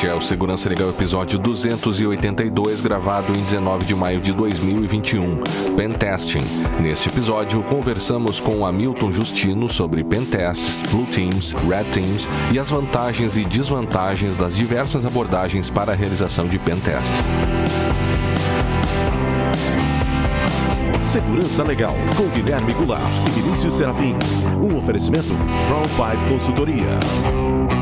Este é o Segurança Legal episódio 282, gravado em 19 de maio de 2021. Pentesting. Neste episódio, conversamos com Hamilton Justino sobre pentests, blue teams, red teams e as vantagens e desvantagens das diversas abordagens para a realização de pentests. Segurança Legal, com Guilherme Goulart e Vinícius Serafim. Um oferecimento Brown Pipe Consultoria.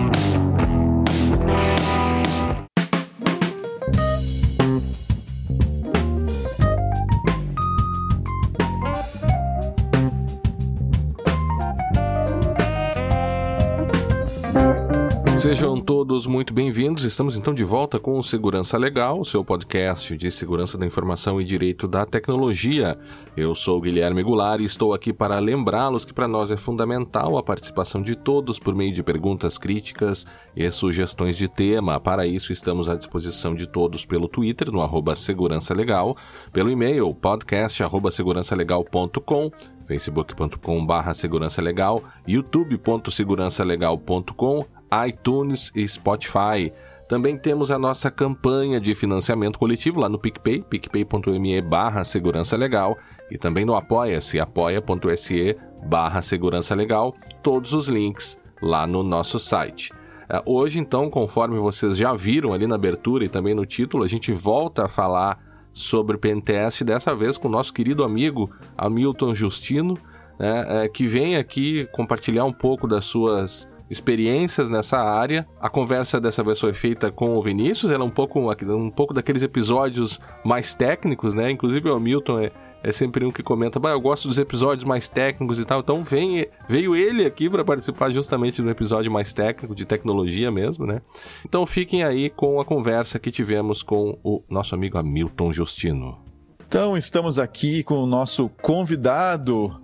Sejam todos muito bem-vindos. Estamos então de volta com o Segurança Legal, seu podcast de segurança da informação e direito da tecnologia. Eu sou Guilherme Goulart e estou aqui para lembrá-los que para nós é fundamental a participação de todos por meio de perguntas críticas e sugestões de tema. Para isso, estamos à disposição de todos pelo Twitter, no arroba Segurança Legal, pelo e-mail podcast arroba segurançalegal.com facebook.com/barra segurança legal, youtube.segurançalegal.com iTunes e Spotify. Também temos a nossa campanha de financiamento coletivo lá no PicPay, picpay.me barra segurança legal e também no apoia-se, apoia.se barra segurança legal, todos os links lá no nosso site. É, hoje, então, conforme vocês já viram ali na abertura e também no título, a gente volta a falar sobre pentest, dessa vez com o nosso querido amigo Hamilton Justino, né, é, que vem aqui compartilhar um pouco das suas experiências nessa área. A conversa dessa vez foi feita com o Vinícius, ela é um pouco, um pouco daqueles episódios mais técnicos, né? Inclusive o Milton é, é sempre um que comenta, bah, eu gosto dos episódios mais técnicos e tal. Então vem, veio ele aqui para participar justamente do episódio mais técnico, de tecnologia mesmo, né? Então fiquem aí com a conversa que tivemos com o nosso amigo Hamilton Justino. Então estamos aqui com o nosso convidado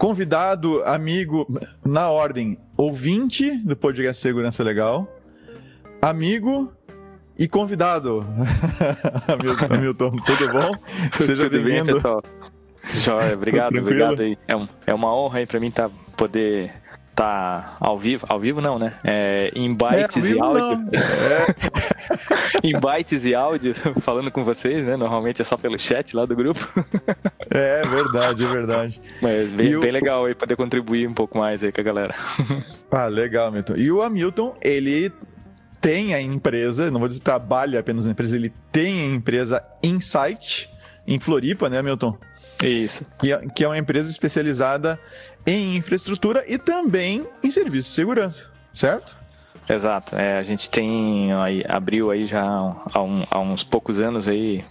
convidado, amigo, na ordem, ouvinte do podcast Segurança Legal, amigo e convidado. Hamilton, Hamilton, tudo bom? Seja bem-vindo. Joia, obrigado, obrigado aí. É, um, é uma honra aí pra mim tá, poder tá ao vivo, ao vivo não, né? É, em bytes é, e áudio. É. em bytes e áudio, falando com vocês, né? Normalmente é só pelo chat lá do grupo. é, verdade, é verdade. Mas bem, o... bem legal aí poder contribuir um pouco mais aí com a galera. ah, legal, Milton. E o Hamilton, ele tem a empresa, não vou dizer trabalha apenas na empresa, ele tem a empresa Insight em Floripa, né, Milton? Isso. Que é, que é uma empresa especializada em infraestrutura e também em serviços de segurança, certo? Exato. É, a gente tem aí, abriu aí já há, um, há uns poucos anos aí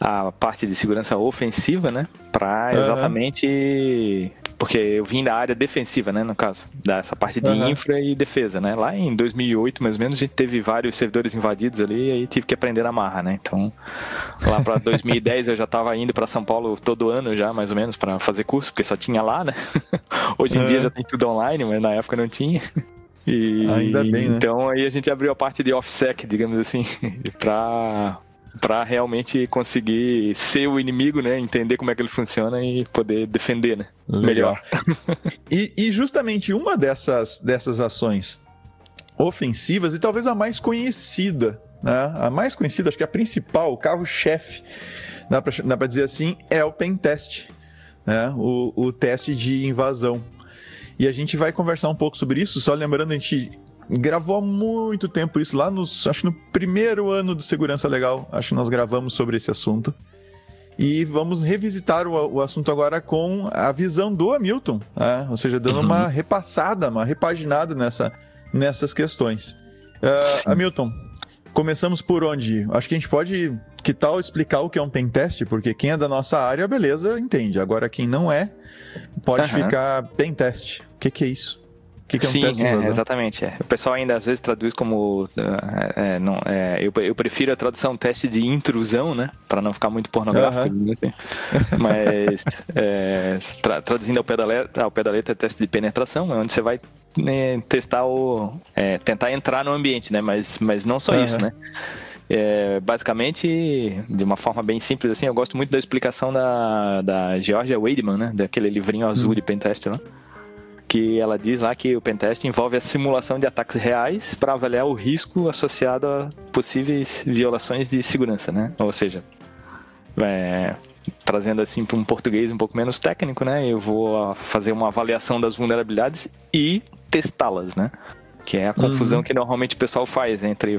a parte de segurança ofensiva, né? Para exatamente porque eu vim da área defensiva, né, no caso, dessa parte de uhum. infra e defesa, né? Lá em 2008, mais ou menos, a gente teve vários servidores invadidos ali e aí tive que aprender na marra, né? Então, lá para 2010 eu já estava indo para São Paulo todo ano já, mais ou menos, para fazer curso, porque só tinha lá, né? Hoje em dia já tem tudo online, mas na época não tinha. E, Ainda bem, né? Então aí a gente abriu a parte de OffSec, digamos assim, para para realmente conseguir ser o inimigo, né? Entender como é que ele funciona e poder defender, né? Legal. Melhor. e, e justamente uma dessas, dessas ações ofensivas, e talvez a mais conhecida, né? A mais conhecida, acho que a principal, o carro-chefe, dá para dizer assim, é o pen test, né? O, o teste de invasão. E a gente vai conversar um pouco sobre isso, só lembrando, a gente gravou há muito tempo isso, lá nos, acho no primeiro ano de Segurança Legal, acho que nós gravamos sobre esse assunto. E vamos revisitar o, o assunto agora com a visão do Hamilton, né? ou seja, dando uhum. uma repassada, uma repaginada nessa, nessas questões. Uh, Hamilton, começamos por onde? Acho que a gente pode, que tal explicar o que é um pentest, porque quem é da nossa área, beleza, entende. Agora quem não é, pode uhum. ficar pentest. O que, que é isso? Que, que é um Sim, teste é, exatamente. É. O pessoal ainda às vezes traduz como. É, é, não, é, eu, eu prefiro a tradução teste de intrusão, né? Para não ficar muito pornográfico. Uh -huh. assim. Mas é, tra, traduzindo ao pé, da letra, ao pé da letra, é teste de penetração, é onde você vai né, testar o. tentar entrar no ambiente, né? Mas, mas não só uh -huh. isso, né? É, basicamente, de uma forma bem simples assim, eu gosto muito da explicação da, da Georgia Weidman, né? Daquele livrinho azul hum. de pentest lá. Que ela diz lá que o pentest envolve a simulação de ataques reais para avaliar o risco associado a possíveis violações de segurança, né? Ou seja, é, trazendo assim para um português um pouco menos técnico, né? Eu vou fazer uma avaliação das vulnerabilidades e testá-las, né? Que é a confusão uhum. que normalmente o pessoal faz entre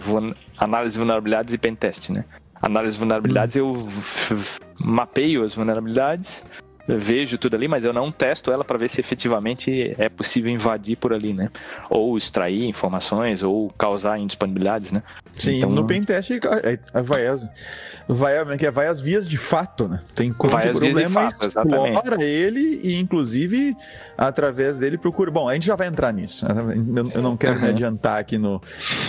análise de vulnerabilidades e pentest, né? Análise de vulnerabilidades uhum. eu mapeio as vulnerabilidades vejo tudo ali, mas eu não testo ela para ver se efetivamente é possível invadir por ali, né? Ou extrair informações, ou causar indisponibilidades, né? Sim, então, no pentest é, é, vai, as, vai, é vai as vias de fato, né? Tem encontra o problema explora ele e, inclusive, através dele procura... Bom, a gente já vai entrar nisso. Né? Eu não quero uhum. me adiantar aqui no...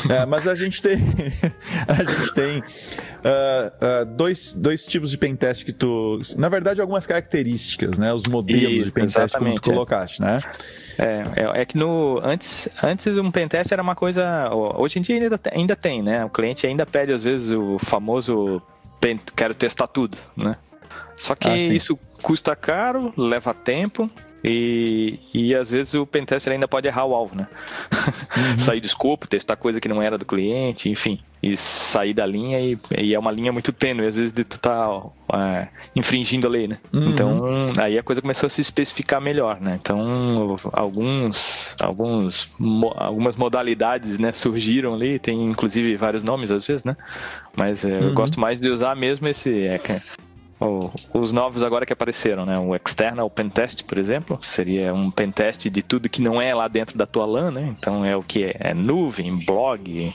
É, mas a gente tem... a gente tem uh, uh, dois, dois tipos de pentest que tu... Na verdade, algumas características, né? Os modelos Isso, de pentest como tu colocaste, né? É, é, é, que no antes, antes um pentest era uma coisa. Hoje em dia ainda, ainda tem, né? O cliente ainda pede às vezes o famoso quero testar tudo, né? Só que ah, isso custa caro, leva tempo e, e às vezes o pentester ainda pode errar o alvo, né? Uhum. sair do escopo, testar coisa que não era do cliente, enfim. E sair da linha e, e é uma linha muito tênue, às vezes de tu tá é, infringindo a lei, né? Uhum. Então aí a coisa começou a se especificar melhor, né? Então alguns, alguns algumas modalidades né, surgiram ali, tem inclusive vários nomes às vezes, né? Mas é, uhum. eu gosto mais de usar mesmo esse. É, os novos agora que apareceram, né? O External Pentest, por exemplo, seria um pentest de tudo que não é lá dentro da tua LAN, né? Então é o que é, é nuvem, blog,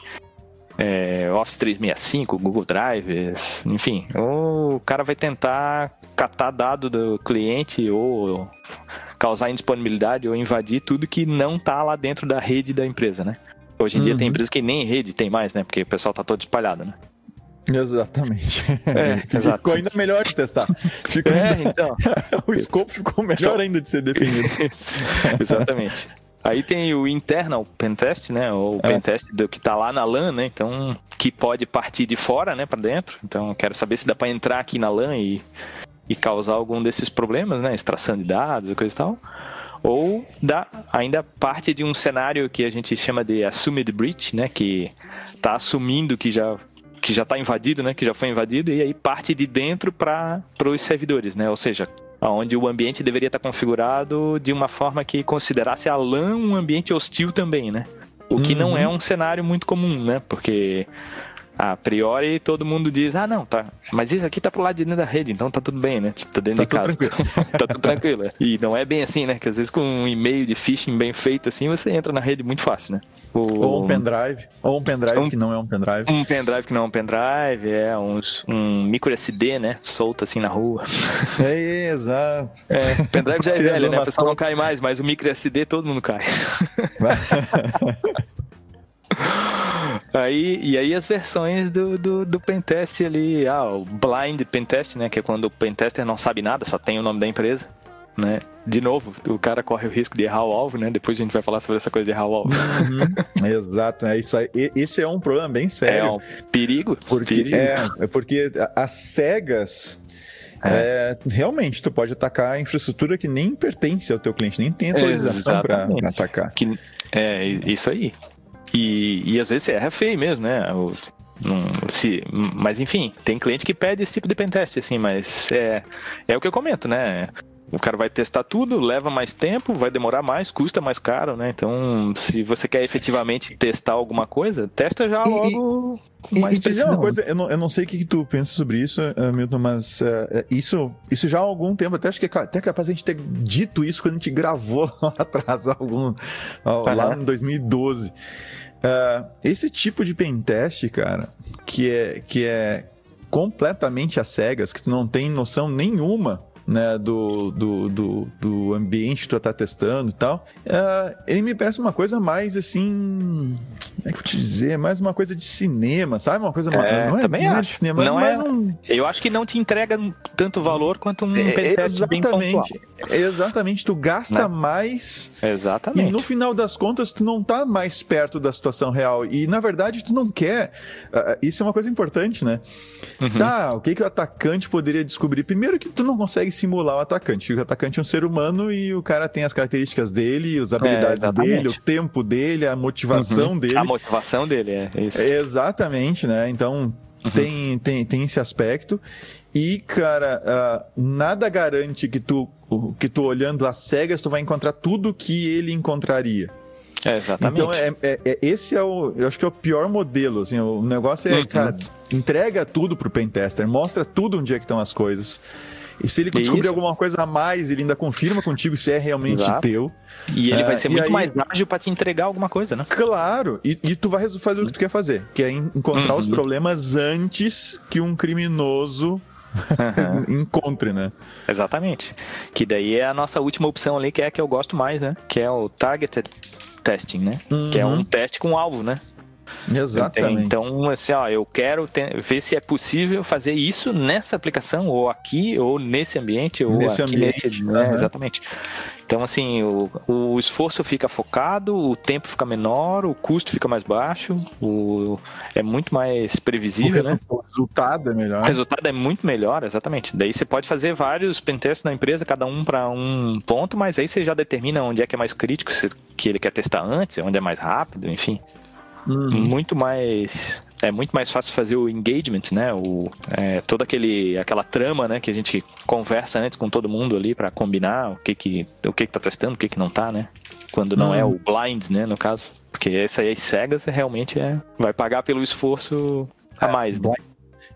é, Office 365, Google Drive, enfim. O cara vai tentar catar dado do cliente ou causar indisponibilidade ou invadir tudo que não está lá dentro da rede da empresa, né? Hoje em uhum. dia tem uhum. empresas que nem rede tem mais, né? Porque o pessoal tá todo espalhado, né? Exatamente. É, ficou ainda melhor de testar. Ficou é, ainda... então. o escopo ficou melhor ainda de ser definido. Exatamente. Aí tem o internal pentest, né? Ou é. pentest do que tá lá na LAN, né? Então, que pode partir de fora, né, para dentro. Então, quero saber se dá para entrar aqui na LAN e, e causar algum desses problemas, né? Extração de dados e coisa e tal. Ou dá ainda parte de um cenário que a gente chama de assumed breach, né? Que tá assumindo que já que já está invadido, né? Que já foi invadido, e aí parte de dentro para os servidores, né? Ou seja, onde o ambiente deveria estar configurado de uma forma que considerasse a LAN um ambiente hostil também, né? O que uhum. não é um cenário muito comum, né? Porque a priori todo mundo diz, ah não, tá, mas isso aqui tá pro lado de dentro da rede, então tá tudo bem, né? Tipo, tá dentro tá de casa. tá tudo tranquilo. E não é bem assim, né? Que às vezes com um e-mail de phishing bem feito assim, você entra na rede muito fácil, né? O... Ou um pendrive. Ou um pendrive um, que não é um pendrive. Um pendrive que não é um pendrive, é uns, um micro SD, né? Solto assim na rua. É, exato. É, pendrive já é velho, né? O pessoal não cai mais, mas o micro SD todo mundo cai. Aí, e aí as versões do, do, do pentest ali, ah, o blind pentest, né, que é quando o pentester não sabe nada, só tem o nome da empresa né? De novo, o cara corre o risco de errar o alvo, né? Depois a gente vai falar sobre essa coisa de errar o alvo. Uhum. Exato, é isso aí. Esse é um problema bem sério. É um perigo. Porque, perigo. É, é porque as cegas é. É, realmente, tu pode atacar a infraestrutura que nem pertence ao teu cliente, nem tem autorização para atacar. Que, é, isso aí. E, e às vezes você erra feio mesmo, né? O, não, se, mas enfim, tem cliente que pede esse tipo de pentest, assim, mas é, é o que eu comento, né? O cara vai testar tudo, leva mais tempo, vai demorar mais, custa mais caro, né? Então, se você quer efetivamente testar alguma coisa, testa já logo e, mais e, uma coisa, eu não, eu não sei o que, que tu pensa sobre isso, uh, Milton, mas uh, isso, isso já há algum tempo, até acho que é até capaz a gente ter dito isso quando a gente gravou lá atrás, algum, lá em 2012. Uh, esse tipo de pentest, cara, que é, que é completamente às cegas, que tu não tem noção nenhuma né, do, do, do, do ambiente que tu tá testando e tal, uh, ele me parece uma coisa mais assim é que eu te dizer, mais uma coisa de cinema, sabe? Uma coisa é, não, é, também não é de cinema, não mas é, um... Eu acho que não te entrega tanto valor quanto um é. Exatamente. Exatamente, tu gasta Né? mais Exatamente. e no final das contas tu não tá mais perto da situação real e na verdade tu não quer. ah, isso é uma coisa importante, né? Uhum. Tá, o que que o atacante poderia descobrir? Primeiro que tu não consegue simular o atacante. O atacante é um ser humano e o cara tem as características dele, as habilidades exatamente. dele, o tempo dele, a motivação Uhum. dele. A motivação dele é isso. Exatamente, né? Então tem, tem, tem esse aspecto. E, cara, ah, nada garante que tu, que tu olhando às cegas, tu vai encontrar tudo que ele encontraria. É, exatamente. Então, é, é- é- esse é o. Eu acho que é o pior modelo. Assim, o negócio é, Uhum. cara, entrega tudo pro pentester, mostra tudo onde é que estão as coisas. E se ele descobrir alguma coisa a mais, ele ainda confirma contigo se é realmente Exato. teu. E ele É, vai ser muito aí- mais ágil pra te entregar alguma coisa, né? Claro, e, e tu vai fazer o que tu quer fazer, que é en- encontrar os Uhum. problemas antes que um criminoso encontre, né? Exatamente. Que daí é a nossa última opção ali, que é a que eu gosto mais, né? Que é o targeted testing, né? Que é um Uhum. teste com alvo, né? Exatamente. Então, assim, ó, eu quero te- ver se é possível fazer isso nessa aplicação, ou aqui, ou nesse ambiente, ou Nesse aqui ambiente, nesse. né? aham. Exatamente. Então, assim, o, o esforço fica focado, o tempo fica menor, o custo fica mais baixo, o, é muito mais previsível, né? o resultado é O melhor. resultado é muito melhor, exatamente. Daí você pode fazer vários pentests na empresa, cada um para um ponto, mas aí você já determina onde é que é mais crítico, se- que ele quer testar antes, onde é mais rápido, enfim. Uhum. Muito mais. É muito mais fácil fazer o engagement, né? O, é, toda aquele, aquela trama, né? Que a gente conversa antes com todo mundo ali para combinar o que que, o que que tá testando, o que que não tá, né? Quando não é Hum. o blind, né? No caso. Porque essa aí, as cegas, realmente é. Vai pagar pelo esforço a mais, né?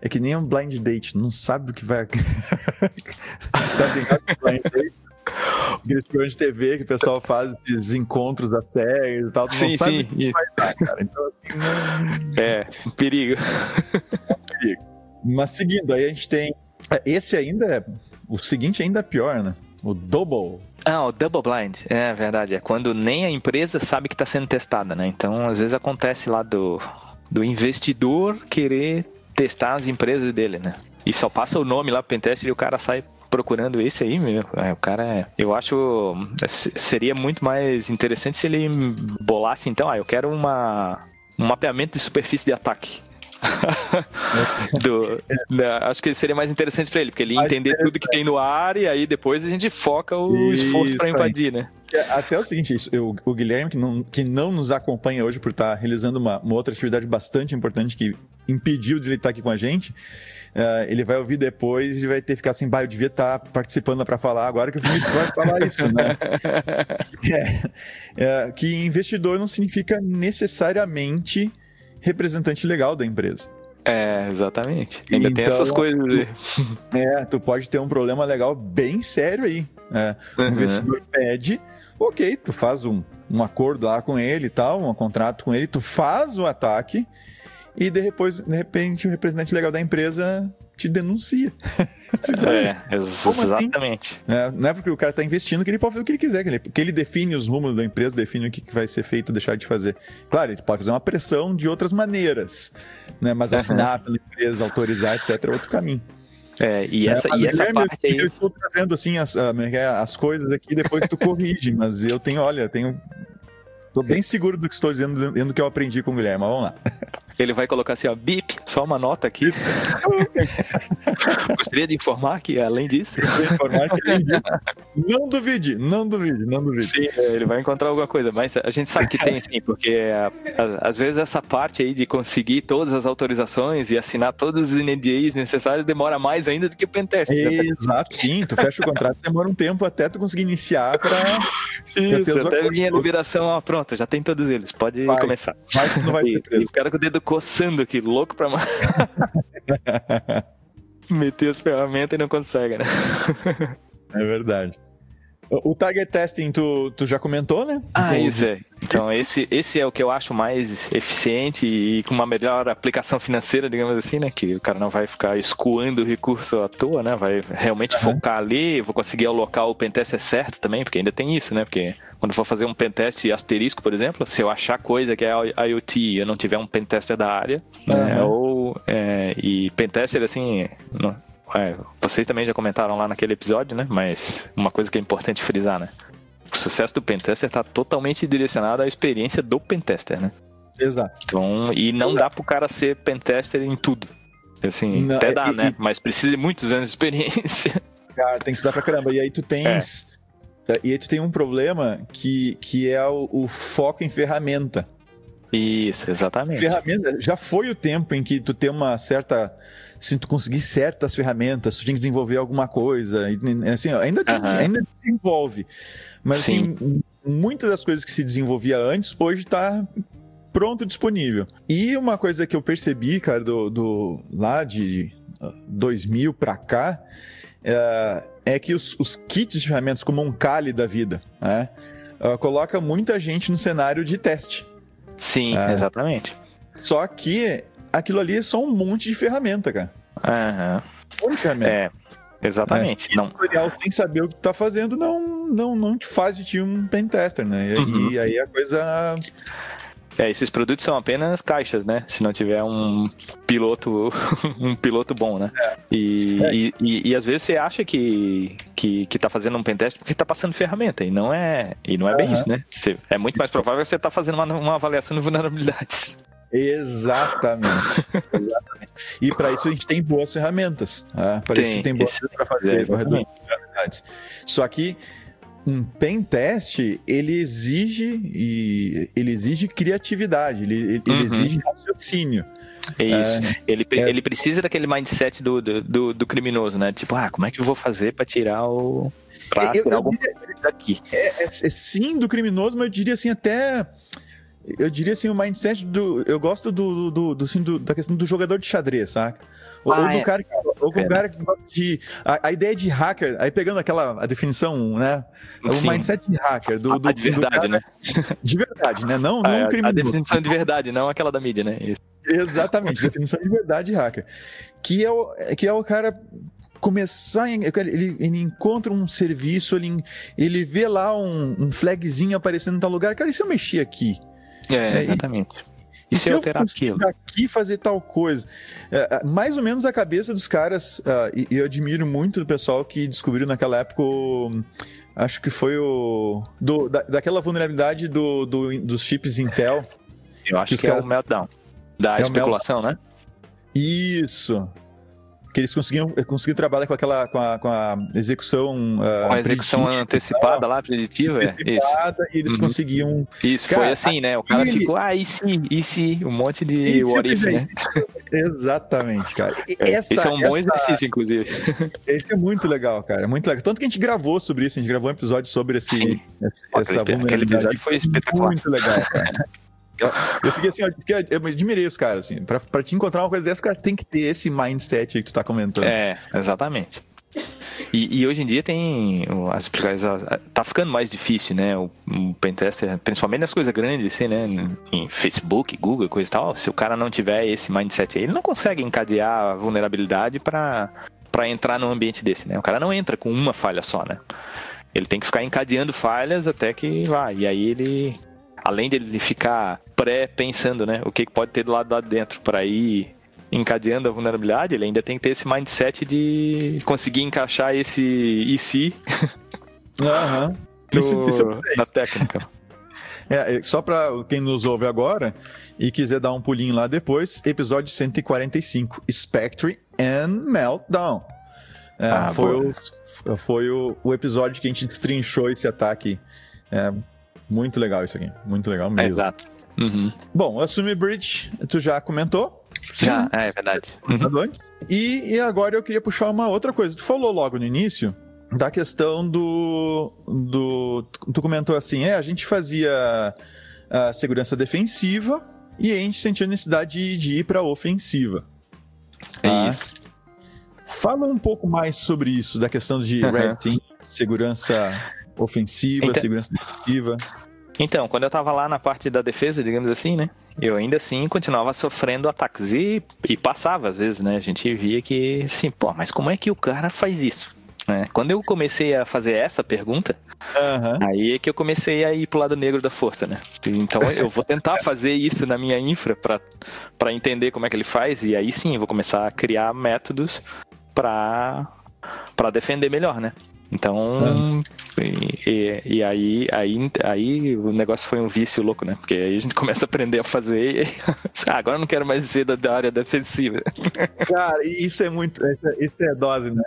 É que nem um blind date, não sabe o que vai. tá ligado blind date? Aqueles programas de TV que o pessoal faz esses encontros às cegas e tal, tu não Sim, sabe sim. o que vai dar, cara. Então, assim, não... É, um perigo. Mas seguindo, aí a gente tem. Esse ainda é. O seguinte ainda é pior, né? O double. Ah, o double blind, é verdade. É quando nem a empresa sabe que está sendo testada, né? Então, às vezes acontece lá do, do investidor querer testar as empresas dele, né? E só passa o nome lá pro pentest e o cara sai procurando esse aí, meu. É, o cara é. Eu acho. se- Seria muito mais interessante se ele bolasse, então, ah, eu quero uma, um mapeamento de superfície de ataque. Do- da- acho que seria mais interessante pra ele, porque ele Mais entender tudo que tem no ar e aí depois a gente foca o esforço pra Isso aí. invadir, né? Até o seguinte, isso, eu- o Guilherme, que não, que não nos acompanha hoje por estar realizando uma, uma outra atividade bastante importante que impediu de ele estar aqui com a gente, eh, ele vai ouvir depois e vai ter que ficar assim, bah, eu devia estar participando para falar agora que o Vinícius vai falar isso, né? É, é, que investidor não significa necessariamente representante legal da empresa. É, exatamente. Ainda tem Então, essas coisas aí. É, tu pode ter um problema legal bem sério aí. O Uhum. investidor pede, ok, tu faz um, um acordo lá com ele e tal, um contrato com ele, tu faz o ataque e depois, de repente, o representante legal da empresa te denuncia. É, assim? exatamente. É, não é porque o cara tá investindo que ele pode fazer o que ele quiser, que ele, que ele define os rumos da empresa, define o que, que vai ser feito ou deixar de fazer. Claro, ele pode fazer uma pressão de outras maneiras, né? Mas Uhum. assinar pela empresa, autorizar, etc., é outro caminho. É, e essa, É, e essa parte aí. Eu estou trazendo assim as, ah, é é, as coisas aqui, depois tu corrige, mas eu tenho, olha, tenho. Tô bem seguro do que estou dizendo, do que eu aprendi com o Guilherme, mas vamos lá. Ele vai colocar assim, ó, bip, só uma nota aqui. Gostaria de informar que, além disso, informar que ele disse. Não duvide, não duvide, não duvide. sim, ele vai encontrar alguma coisa. Mas a gente sabe que tem, sim, porque às vezes essa parte aí de conseguir todas as autorizações e assinar todos os NDAs necessários demora mais ainda do que o pentest. né? Exato, sim, tu fecha o contrato, demora um tempo até tu conseguir iniciar para Isso, até acordos vir a todos. liberação, ó, pronto, já tem todos eles, pode Vai. começar. Vai não vai E, ter e o cara com o dedo coçando aqui, louco pra meter as ferramentas e não consegue, né? É verdade. O target testing tu, tu já comentou, né? Ah, então, isso é. Então, esse, esse é o que eu acho mais eficiente e com uma melhor aplicação financeira, digamos assim, né? Que o cara não vai ficar escoando o recurso à toa, né? Vai realmente uhum. focar ali, vou conseguir alocar o pentest certo também, porque ainda tem isso, né? Porque quando for fazer um pentest asterisco, por exemplo, se eu achar coisa que é IoT e eu não tiver um pentester da área, uhum. né? Ou, é, e pentester, assim, não, é, vocês também já comentaram lá naquele episódio, né? Mas uma coisa que é importante frisar, né? O sucesso do pentester está totalmente direcionado à experiência do pentester, né? Exato. Então, e não dá pro cara ser pentester em tudo. Assim, não, até dá, e, né? E... Mas precisa de muitos anos de experiência. Cara, tem que estudar pra caramba. E aí tu tens. É. E aí tu tem um problema que, que é o, o foco em ferramenta. Isso, exatamente. Ferramenta, já foi o tempo em que tu tem uma certa se tu conseguir certas ferramentas, tu tinha que desenvolver alguma coisa. Assim, ainda, uhum. ainda desenvolve. Mas Sim. assim, muitas das coisas que se desenvolvia antes, hoje está pronto disponível. E uma coisa que eu percebi, cara, do, do lá de 2000 para cá, é, é que os, os, kits de ferramentas, como um Kali da vida, né, uh, coloca muita gente no cenário de teste. Sim, uh, exatamente. Só que aquilo ali é só um monte de ferramenta, cara. Aham. Um monte de ferramenta. É, exatamente. É, não. tutorial sem saber o que tá fazendo não, não, não te faz de ti um pentester, né? E, uhum. e aí a coisa é, esses produtos são apenas caixas, né? Se não tiver um piloto, um piloto bom, né? É. E, é. E, e, e, às vezes você acha que, que, que tá fazendo um pentest porque tá passando ferramenta, e não é, e não é bem isso, né? Você, é muito mais provável que você tá fazendo uma, uma avaliação de vulnerabilidades. Exatamente. Exatamente. E para isso a gente tem boas ferramentas. Né? Para isso tem boas ferramentas para fazer vulnerabilidades. Só que um pen test ele exige e ele exige criatividade, ele, ele uhum. exige raciocínio. É isso. É, ele, é... ele precisa daquele mindset do, do, do, criminoso, né? Tipo, ah, como é que eu vou fazer para tirar o. Pra eu, eu diria, daqui? É, é, é, sim do criminoso, mas eu diria assim, até eu diria assim, o mindset do. Eu gosto do, do, do, assim, do da questão do jogador de xadrez, saca? Ou, ah, ou do é. cara, ou o cara que gosta de. A, a, ideia de hacker, aí pegando aquela a definição, né? O Sim. mindset de hacker. Do, do, de verdade, cara, né? De verdade, né? Não, ah, não é, criminoso. A definição de verdade, não aquela da mídia, né? Isso. Exatamente, definição de verdade de hacker. Que é o, que é o cara começar, ele, ele encontra um serviço, ele, ele vê lá um, um flagzinho aparecendo em tal lugar, cara, e se eu mexer aqui? É, é exatamente. E, e se, se eu conseguir aqui fazer tal coisa? É, é, mais ou menos a cabeça dos caras, uh, e, e, eu admiro muito o pessoal que descobriu naquela época o, Acho que foi o. Do, da, daquela vulnerabilidade do, do, dos chips Intel. Eu acho que, que é o Meltdown. Da é especulação, né? Isso que eles conseguiam, conseguiam trabalhar com aquela com a, com a execução uh, com a execução antecipada lá preditiva, é antecipada, é. e eles uhum. conseguiam isso cara, foi assim né? O cara ele... ficou ah e se e se? Um monte de what if, né? exatamente cara. É, essa, esse é um bom essa... exercício inclusive. Esse é muito legal cara muito legal. Tanto que a gente gravou sobre isso a gente gravou um episódio sobre esse, Sim. esse essa aquele episódio foi espetacular. Muito legal cara Eu fiquei assim, eu, fiquei, eu admirei os caras, assim. Pra, pra te encontrar uma coisa dessa, o cara tem que ter esse mindset aí que tu tá comentando. É, exatamente. E, e, hoje em dia tem as aplicações tá ficando mais difícil, né? O, o pentester, principalmente nas coisas grandes, assim, né? Em Facebook, Google, coisa e tal. Se o cara não tiver esse mindset aí, ele não consegue encadear a vulnerabilidade para para entrar num ambiente desse, né? O cara não entra com uma falha só, né? Ele tem que ficar encadeando falhas até que vá. E aí ele além dele ficar pré-pensando, né, o que pode ter do lado lá dentro para ir encadeando a vulnerabilidade, ele ainda tem que ter esse mindset de conseguir encaixar esse e se uhum. isso, isso na técnica. É, é só para quem nos ouve agora e quiser dar um pulinho lá depois, episódio 145, Spectre and Meltdown. É, ah, foi o, foi o, o, episódio que a gente destrinchou esse ataque é, muito legal isso aqui. Muito legal mesmo. exato. Uhum. Bom, o Assumi Bridge, tu já comentou? Já, é, é verdade. Uhum. Antes. E, e agora eu queria puxar uma outra coisa. Tu falou logo no início da questão do. do tu comentou assim: é, a gente fazia a segurança defensiva e a gente sentia necessidade de, de ir para ofensiva. É tá? isso. Fala um pouco mais sobre isso, da questão de uhum. red team, segurança ofensiva, Entendi. segurança defensiva. Então, quando eu estava lá na parte da defesa, digamos assim, né? Eu ainda assim continuava sofrendo ataques e, e passava às vezes, né? A gente via que, assim, pô, mas como é que o cara faz isso? Né? Quando eu comecei a fazer essa pergunta, uhum. aí é que eu comecei a ir pro lado negro da força, né? Então eu vou tentar fazer isso na minha infra para entender como é que ele faz e aí sim eu vou começar a criar métodos para defender melhor, né? Então, e, e, aí, aí, aí o negócio foi um vício louco, né? Porque aí a gente começa a aprender a fazer e ah, agora eu não quero mais ser da, da área defensiva. Cara, isso é muito. Isso é dose, né?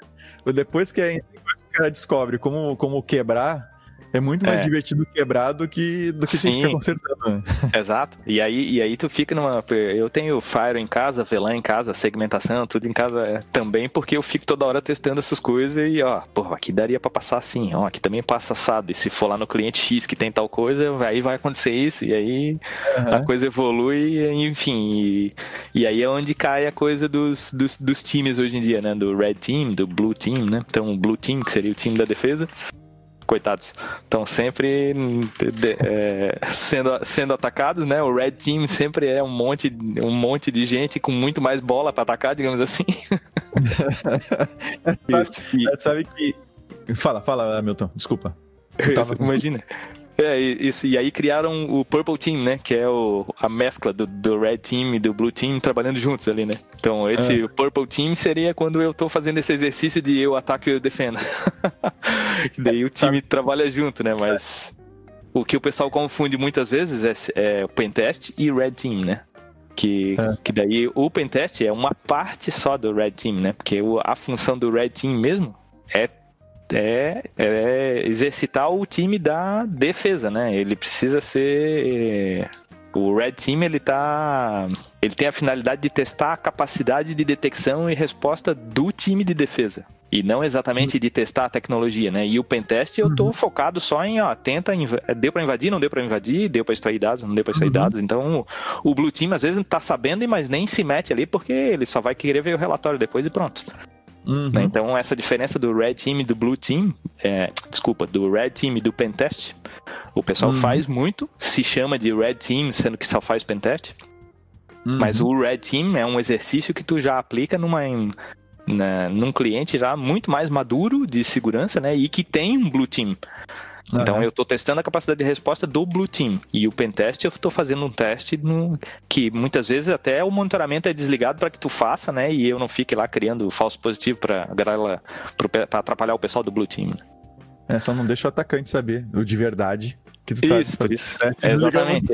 Depois que, a, depois que o cara descobre como, como quebrar, é muito mais é. divertido quebrar do que, do que Sim. consertando. Né? Exato. E aí, e aí tu fica numa. Eu tenho Fire em casa, VLAN em casa, segmentação, tudo em casa é, também, porque eu fico toda hora testando essas coisas e, ó, pô, aqui daria para passar assim, ó, aqui também passa assado. E se for lá no cliente X que tem tal coisa, aí vai acontecer isso, e aí uhum. a coisa evolui, enfim. E, e, aí é onde cai a coisa dos, dos, dos times hoje em dia, né? Do Red Team, do Blue Team, né? Então, o Blue Team, que seria o time da defesa coitados, estão sempre é, sendo, sendo atacados, né? O Red Team sempre é um monte, um monte de gente com muito mais bola para atacar, digamos assim. sabe, sabe que. Fala, fala, Hamilton, desculpa. Tava... Imagina. É, isso, e aí criaram o Purple Team, né? Que é o, a mescla do, do Red Team e do Blue Team trabalhando juntos ali, né? Então, esse é. Purple Team seria quando eu tô fazendo esse exercício de eu ataco e eu defendo. daí o time trabalha junto, né? Mas o que o pessoal confunde muitas vezes é, é o Pentest e Red Team, né? Que, é. que daí o Pentest é uma parte só do Red Team, né? Porque a função do Red Team mesmo é é, é exercitar o time da defesa, né? Ele precisa ser o Red Team ele tá ele tem a finalidade de testar a capacidade de detecção e resposta do time de defesa e não exatamente de testar a tecnologia, né? E o pentest eu tô uhum. focado só em, ó, tenta deu para invadir, não deu para invadir, deu para extrair dados, não deu para extrair uhum. dados. Então, o, o Blue Team às vezes não tá sabendo, mas nem se mete ali porque ele só vai querer ver o relatório depois e pronto. Uhum. Né? Então, essa diferença do Red Team e do Blue Team, é, desculpa, do Red Team e do Pentest, o pessoal uhum. faz muito, se chama de Red Team, sendo que só faz Pentest. Uhum. Mas o Red Team é um exercício que tu já aplica numa, na, num cliente já muito mais maduro de segurança, né? E que tem um Blue Team. Então uhum. eu estou testando a capacidade de resposta do Blue Team. E o pentest eu estou fazendo um teste no, que muitas vezes até o monitoramento é desligado para que tu faça, né? E eu não fique lá criando falso positivo para atrapalhar o pessoal do Blue Team. É, só não deixa o atacante saber, o de verdade. Que tu tá isso, fazendo, isso. É, exatamente.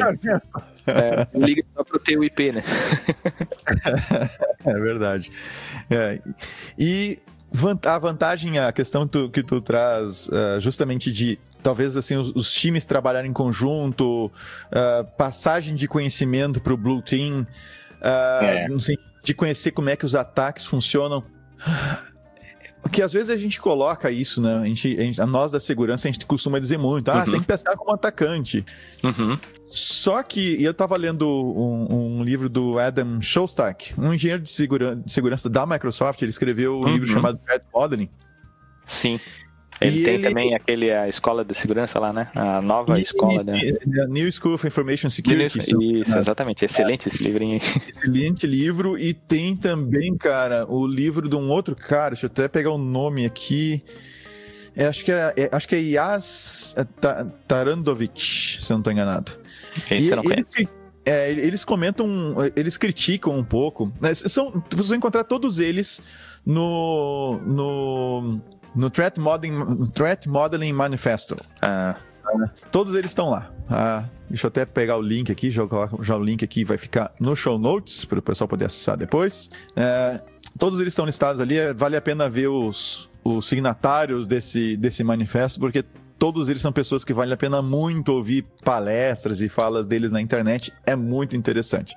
É, liga para o teu IP, né? é verdade. É, e a vantagem, a questão que tu, que tu traz uh, justamente de talvez assim os, os times trabalharem em conjunto, uh, passagem de conhecimento para o Blue Team, uh, é. de conhecer como é que os ataques funcionam. Porque às vezes a gente coloca isso, né? A, gente, a, gente, a nós da segurança, a gente costuma dizer muito, ah, uhum. tem que pensar como atacante. Uhum. Só que eu estava lendo um, um, livro do Adam Shostak, um engenheiro de, segura, de segurança da Microsoft, ele escreveu um uhum. livro chamado Threat Modeling. Sim. Ele e tem ele... também aquele, a escola de segurança lá, né? A nova e, escola. da New School of Information Security. Isso, isso exatamente. Excelente esse livrinho aí. Excelente livro. E tem também, cara, o livro de um outro cara, deixa eu até pegar o nome aqui. É, acho, que é, é, acho que é Yas Tarandovic, se eu não estou enganado. Esse e, eu não conheço. Eles, é, eles comentam, eles criticam um pouco. Né? São, vocês vão encontrar todos eles no, no no Threat Modeling, Threat Modeling Manifesto. Ah. Todos eles estão lá. Ah, deixa eu até pegar o link aqui, jogar já o link aqui vai ficar no show notes para o pessoal poder acessar depois. É, todos eles estão listados ali. É, vale a pena ver os, os signatários desse, desse manifesto, porque todos eles são pessoas que vale a pena muito ouvir palestras e falas deles na internet. É muito interessante.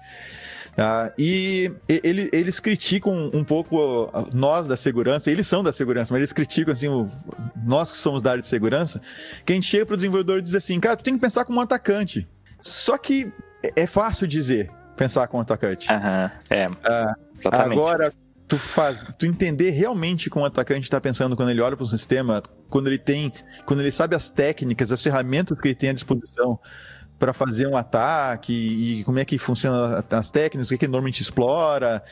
Ah, e ele, eles criticam um pouco nós da segurança, eles são da segurança, mas eles criticam assim, o, nós que somos da área de segurança, que a gente chega para o desenvolvedor e diz assim, cara, tu tem que pensar como um atacante. Só que é, é fácil dizer pensar como um atacante. Uhum, é. Ah, agora, tu, faz, tu entender realmente como o atacante está pensando quando ele olha para o sistema, quando ele tem, quando ele sabe as técnicas, as ferramentas que ele tem à disposição para fazer um ataque e como é que funciona as técnicas, o que, que ele normalmente explora.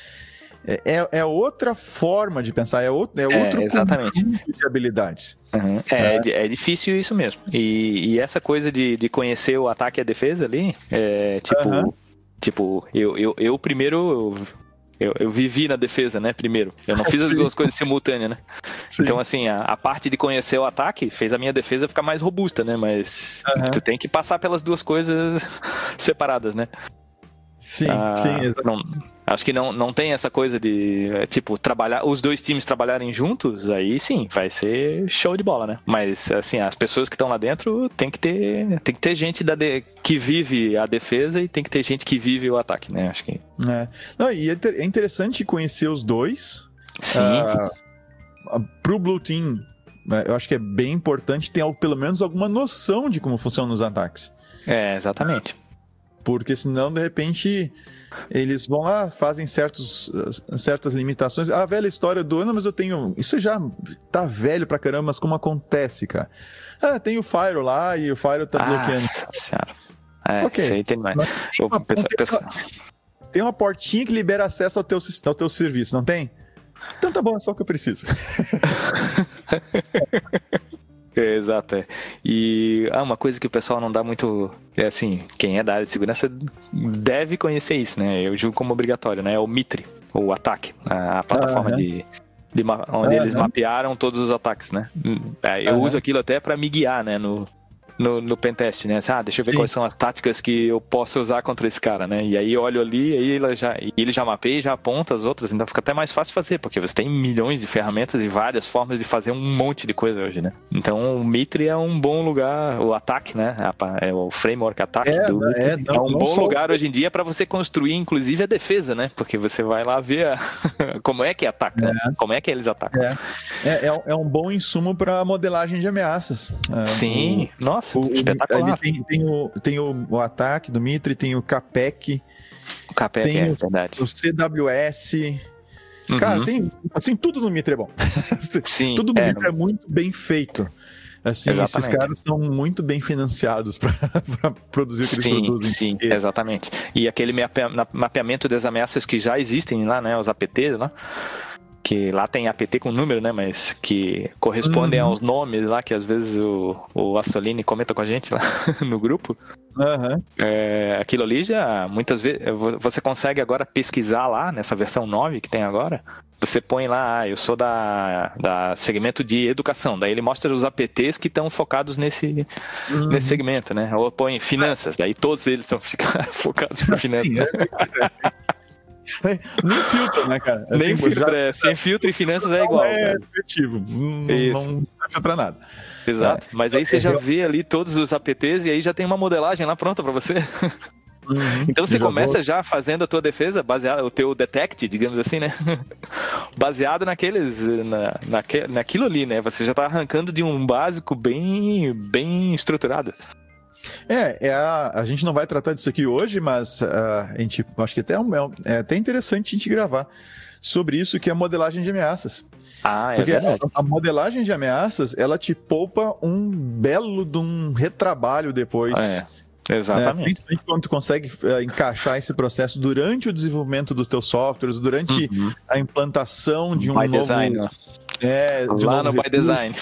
É, é, é outra forma de pensar, é outro, é, é outro exatamente. de habilidades. Uhum. É, é, é. difícil isso mesmo. E, e essa coisa de, de conhecer o ataque e a defesa ali, é tipo. Uhum. Tipo, eu, eu, eu primeiro eu, eu vivi na defesa, né, primeiro. Eu não fiz as duas coisas simultâneas, né? Sim. Então, assim, a, a, parte de conhecer o ataque fez a minha defesa ficar mais robusta, né? Mas uhum. tu tem que passar pelas duas coisas separadas, né? Sim, ah, sim, exatamente. Acho que não, não tem essa coisa de, é, tipo, trabalhar, os dois times trabalharem juntos, aí sim, vai ser show de bola, né? Mas, assim, as pessoas que estão lá dentro tem que ter, tem que ter gente da de, que vive a defesa e tem que ter gente que vive o ataque, né? Acho que. É. Não, e é, é interessante conhecer os dois. Sim. Uh, pro Blue Team, né, eu acho que é bem importante ter pelo menos alguma noção de como funcionam os ataques. É, exatamente. Porque senão, de repente, eles vão lá, fazem certos, certas limitações. A velha história do ano, mas eu tenho. Isso já tá velho pra caramba, mas como acontece, cara? Ah, tem o Fire lá e o Fire tá ah, bloqueando. Senhora. É, okay. isso aí tem mais. Tem uma, tem, uma, tem uma portinha que libera acesso ao teu, ao teu serviço, não tem? Então tá bom, é só o que eu preciso. É, exato, é. E ah, uma coisa que o pessoal não dá muito. É assim, quem é da área de segurança deve conhecer isso, né? Eu julgo como obrigatório, né? É o Mitre, o ataque, a, plataforma ah, de, de, onde eles mapearam todos os ataques, né? É, eu uso aquilo até para me guiar, né? No, no, no pentest, né? Assim, ah, deixa eu ver Sim. quais são as táticas que eu posso usar contra esse cara, né? E aí olho ali, aí ele já, ele já mapeia e já aponta as outras, então fica até mais fácil fazer, porque você tem milhões de ferramentas e várias formas de fazer um monte de coisa hoje, né? Então o Mitre é um bom lugar, o ataque, né? É o framework ataque é, do é, não, é um bom sou... lugar hoje em dia para você construir, inclusive, a defesa, né? Porque você vai lá ver a... como é que ataca, né? é. como é que eles atacam. É, é, é, é um bom insumo para modelagem de ameaças. Sim, o... nossa. O, Espetacular. Tem, tem, o, tem o, o ataque do Mitre, tem o Capec. O Capec tem é o, verdade. O CWS. Uhum. Cara, tem. Assim, tudo no Mitre é bom. Sim. tudo no é, Mitre é muito bem feito. Assim, exatamente. esses caras são muito bem financiados para produzir o que sim, produzem. Sim, exatamente. E aquele mapeamento das ameaças que já existem lá, né? Os APTs lá que lá tem APT com número, né? Mas que correspondem uhum. aos nomes lá, que às vezes o, o Assolini comenta com a gente lá no grupo. Uhum. É, aquilo ali já, muitas vezes, você consegue agora pesquisar lá, nessa versão 9 que tem agora, você põe lá, ah, eu sou da, da segmento de educação, daí ele mostra os APTs que estão focados nesse, uhum. nesse segmento, né? Ou põe finanças, daí todos eles são focados em finanças. Nem filtro, né, cara? Assim, Nem filtro, já... é. Sem filtro e finanças é igual. É efetivo. Não, não filtra nada. Exato. É. Mas aí você já vê ali todos os APTs e aí já tem uma modelagem lá pronta para você. Uhum, então você já começa vou... já fazendo a tua defesa, baseado o teu detect, digamos assim, né? Baseado naqueles, na, naque, naquilo ali, né? Você já tá arrancando de um básico bem, bem estruturado. É, é a, a gente não vai tratar disso aqui hoje, mas uh, a gente acho que até é, é, é até interessante a gente gravar sobre isso, que é a modelagem de ameaças. Ah, é Porque verdade. A, a modelagem de ameaças, ela te poupa um belo de um retrabalho depois. É. Exatamente. Né? Principalmente quando tu consegue uh, encaixar esse processo durante o desenvolvimento dos teus softwares, durante uhum. a implantação de um by novo... Design. É, de Lá um no By Design.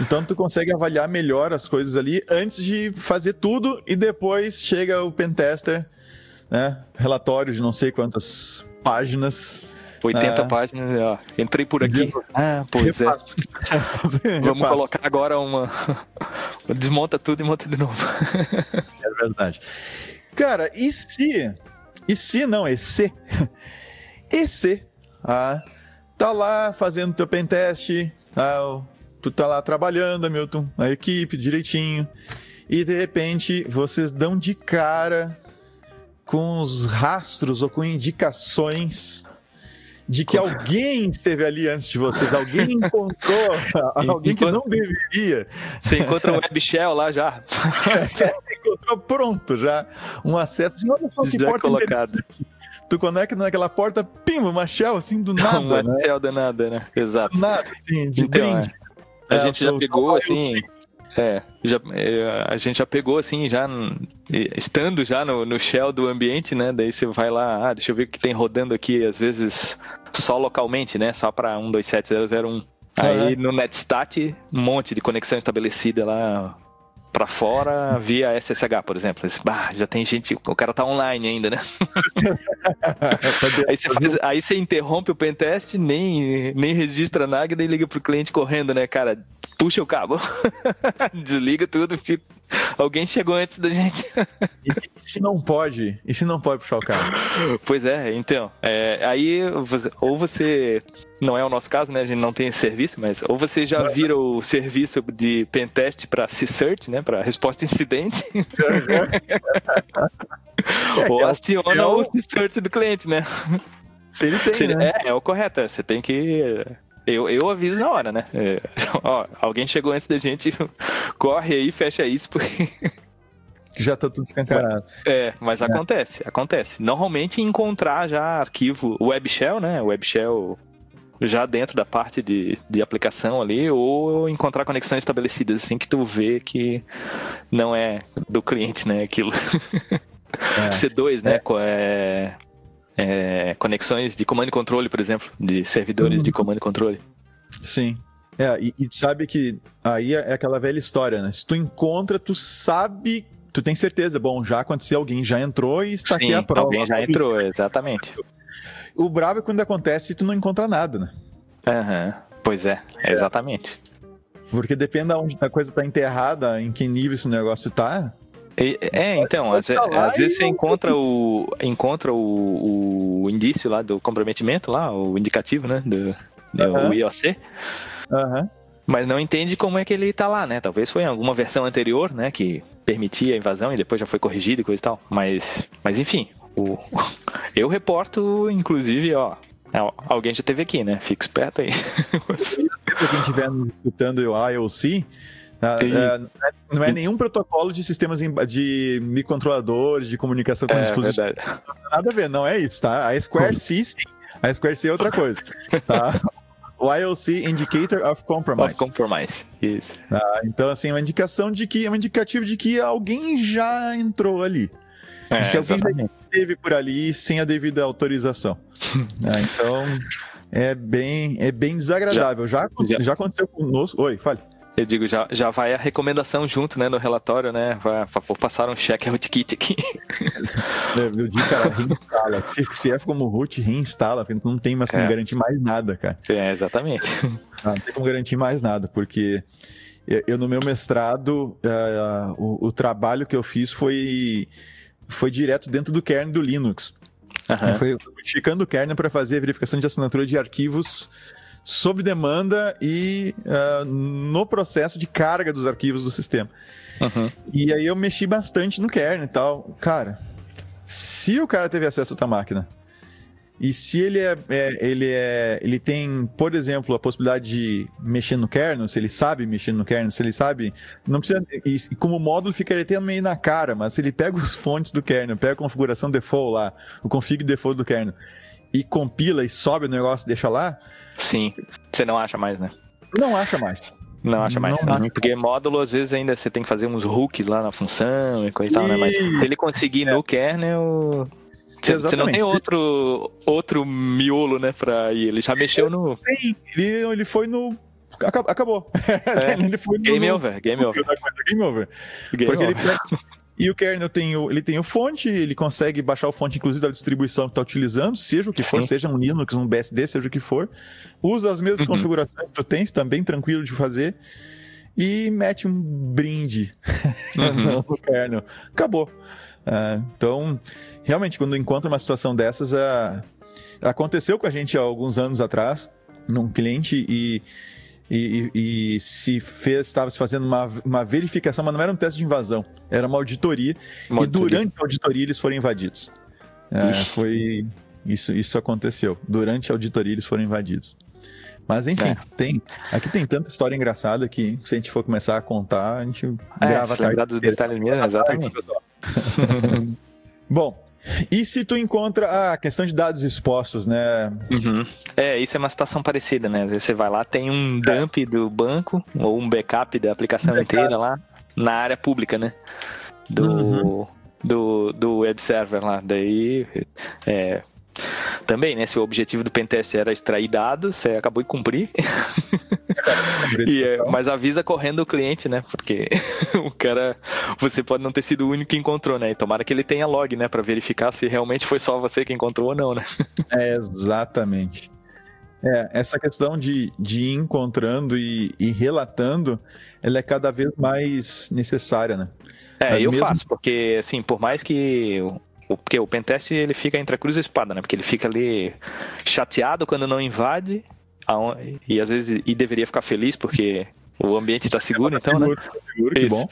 Então tu consegue avaliar melhor as coisas ali antes de fazer tudo e depois chega o pentester, né? Relatório de não sei quantas páginas. 80 ah, páginas, ó. Entrei por aqui. Ah, pois é. Vamos colocar agora uma. Desmonta tudo e monta de novo. é verdade. Cara, e se. E se não, e se. E se. Ah, tá lá fazendo teu pentest. Ah, tu tá lá trabalhando, Hamilton, a equipe direitinho, e de repente vocês dão de cara com os rastros ou com indicações de que alguém esteve ali antes de vocês, alguém encontrou alguém que não deveria. Você encontra o web shell lá já. É, encontrou pronto já um acesso. Assim, olha só que já porta colocado. tu conecta naquela porta, pim, uma shell assim do nada, uma né? shell do nada, né? Exato. Do nada, assim, de Então, brinde. A É, gente já pegou assim. É, já, é, a gente já pegou assim, já estando já no, no shell do ambiente, né? Daí você vai lá, ah, deixa eu ver o que tem rodando aqui, às vezes só localmente, né? Só para 127001. Aí no Netstat, um monte de conexão estabelecida lá pra fora via SSH, por exemplo. Esse, bah, já tem gente, o cara tá online ainda, né? Tá. Aí você, faz- aí você interrompe o pentest, nem, nem registra nada, e liga pro cliente correndo, né, cara? Puxa o cabo. Desliga tudo, porque alguém chegou antes da gente. E se não pode? E se não pode puxar o carro? pois é, então. é, aí, você- ou você. Não é o nosso caso, né? A gente não tem esse serviço, mas ou você já vira o serviço de pentest para C-Search, né? Para resposta incidente, ou é o- aciona é o- o C-Search do cliente, né? Se ele tem, Se- né? É, é o correto. é, Você tem que. Eu, eu aviso na hora, né? É, ó, alguém chegou antes da gente, corre aí, fecha isso, porque. Já tá tudo escancarado. É, mas acontece, acontece. Normalmente encontrar já arquivo web shell, né? Web shell já dentro da parte de, de aplicação ali, ou encontrar conexões estabelecidas assim que tu vê que não é do cliente, né? Aquilo. É. C2, né? co- É, é, conexões de comando e controle, por exemplo, de servidores de comando e controle. Sim. É, e, e tu sabe que aí é aquela velha história, né? Se tu encontra, tu sabe, tu tem certeza, bom, já aconteceu, alguém já entrou e está aqui Sim, a prova. alguém já entrou, exatamente. O brabo é quando acontece e tu não encontra nada, né? Aham, Pois é, exatamente. Porque depende de onde a coisa tá enterrada, em que nível esse negócio tá. E- É, então, às, às vezes você encontra o encontra o, o indício lá do comprometimento lá, o indicativo, né, do, do Aham. IOC, Aham. mas não entende como é que ele tá lá, né? Talvez foi em alguma versão anterior, né, que permitia a invasão e depois já foi corrigido e coisa e tal. Mas, mas enfim, o, eu reporto, inclusive, ó, al- alguém já teve aqui, né? Fica esperto aí. Pra quem estiver nos escutando o IOC, ah, E- ah, não é nenhum protocolo de sistemas em- de microcontroladores, de comunicação com é dispositivos. verdade. nada a ver, não é isso, tá? A Square C, sim. A Square C é outra coisa, tá? O IOC Indicator of Compromise. Of compromise. Isso. tá? Então, assim, é uma indicação de que, é um indicativo de que alguém já entrou ali. É, de que alguém já esteve por ali sem a devida autorização. né? Então, é bem, é bem desagradável. Já, já, já- aconteceu conosco. Oi, fale. Eu digo, já, já vai a recomendação junto, né, no relatório, né? Vai, vou passar um check rootkit aqui. Eu digo, cara, reinstala. Se, se é como root, reinstala, porque não tem mais como É. garantir mais nada, cara. É, exatamente. Ah, não tem como garantir mais nada, porque eu, no meu mestrado, ah, o, o trabalho que eu fiz foi, foi direto dentro do kernel do Linux. Aham. Foi modificando o kernel para fazer a verificação de assinatura de arquivos sob demanda e ah, no processo de carga dos arquivos do sistema. Uhum. E aí eu mexi bastante no kernel e tal. Cara, se o cara teve acesso à tua máquina e se ele é, é- ele é ele tem, por exemplo, a possibilidade de mexer no kernel, se ele sabe mexer no kernel, se ele sabe, não precisa e, como módulo ficaria até meio na cara, mas se ele pega os fontes do kernel, pega a configuração default lá, o config default do kernel e compila e sobe o negócio, e deixa lá, Sim. Você não acha mais, né? não acha mais. Não acha mais. Não acho Porque módulo, às vezes, ainda você tem que fazer uns hooks lá na função e coisa e tal, né? Mas se ele conseguir no kernel. Você, não tem outro, outro miolo, né, pra ir. Ele já mexeu no. Tem, ele, ele foi no aca- acabou. É. ele foi Game no- over, game over. Game over. Game Porque ele over. pega- E o kernel tem o, ele tem o fonte, ele consegue baixar o fonte, inclusive, da distribuição que está utilizando, seja o que for, Sim. seja um Linux, um BSD, seja o que for. Usa as mesmas Uhum. configurações que tu tens, também tranquilo de fazer. E mete um brinde Uhum. no kernel. Acabou. Ah, então, realmente, quando encontra uma situação dessas, ah, aconteceu com a gente há alguns anos atrás, num cliente, e, e, e- e se fez, estava se fazendo uma, uma verificação, mas não era um teste de invasão, era uma auditoria, Uma e durante a auditoria eles foram invadidos. Ixi. foi isso, isso aconteceu. Durante a auditoria eles foram invadidos. Mas enfim, É. tem. Aqui tem tanta história engraçada que se a gente for começar a contar, a gente É, grava se tarde lembrar dos detalhes mesmo, exatamente. Bom, E se tu encontra a questão de dados expostos, né? Uhum. É, isso é uma situação parecida, né? Às vezes você vai lá, tem um dump do banco ou um backup da aplicação backup. inteira lá na área pública, né? Do, uhum. do, do web server lá. Daí, é, também, né? Se o objetivo do pentest era extrair dados, você acabou de cumprir. e, é, mas avisa correndo o cliente, né? Porque o cara, você pode não ter sido o único que encontrou, né? E tomara que ele tenha log, né? Para verificar se realmente foi só você que encontrou ou não, né? É, exatamente. É, essa questão de, de ir encontrando e, e relatando, ela é cada vez mais necessária, né? É, eu mesmo... faço, porque assim, por mais que porque o pentest ele fica entre a cruz e a espada, né? Porque ele fica ali chateado quando não invade e às vezes e deveria ficar feliz porque o ambiente está seguro, então, né? seguro, né? Seguro, que bom.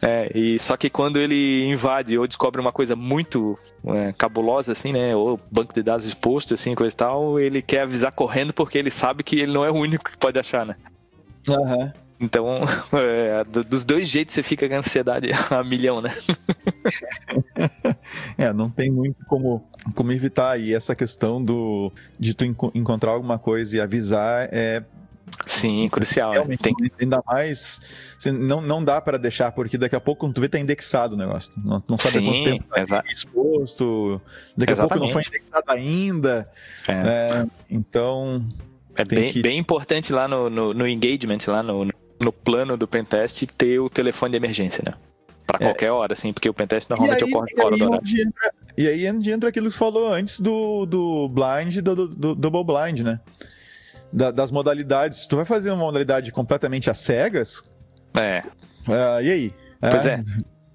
É, e só que quando ele invade ou descobre uma coisa muito é, cabulosa, assim, né? Ou banco de dados exposto, assim, coisa e tal, ele quer avisar correndo porque ele sabe que ele não é o único que pode achar, né? Aham. Uhum. Então, é, dos dois jeitos você fica com ansiedade a milhão, né? é, não tem muito como, como evitar. aí essa questão do, de tu enco encontrar alguma coisa e avisar é Sim, crucial. Né? Realmente, tem... Ainda mais, não, não dá para deixar, porque daqui a pouco, quando tu vê, tá indexado o negócio. Não, não sabe Sim, quanto tempo tá exposto, daqui Exatamente. a pouco não foi indexado ainda. É. É, então. É bem, que... bem importante lá no, no, no engagement, lá no, no plano do pentest, ter o telefone de emergência, né? Pra é. qualquer hora, assim, porque o pentest normalmente aí, ocorre fora do horário. Entra, e aí entra aquilo que falou antes do, do blind, do, do, do double blind, né? Da, das modalidades. Tu vai fazer uma modalidade completamente às cegas? É. Uh, e aí? Pois é.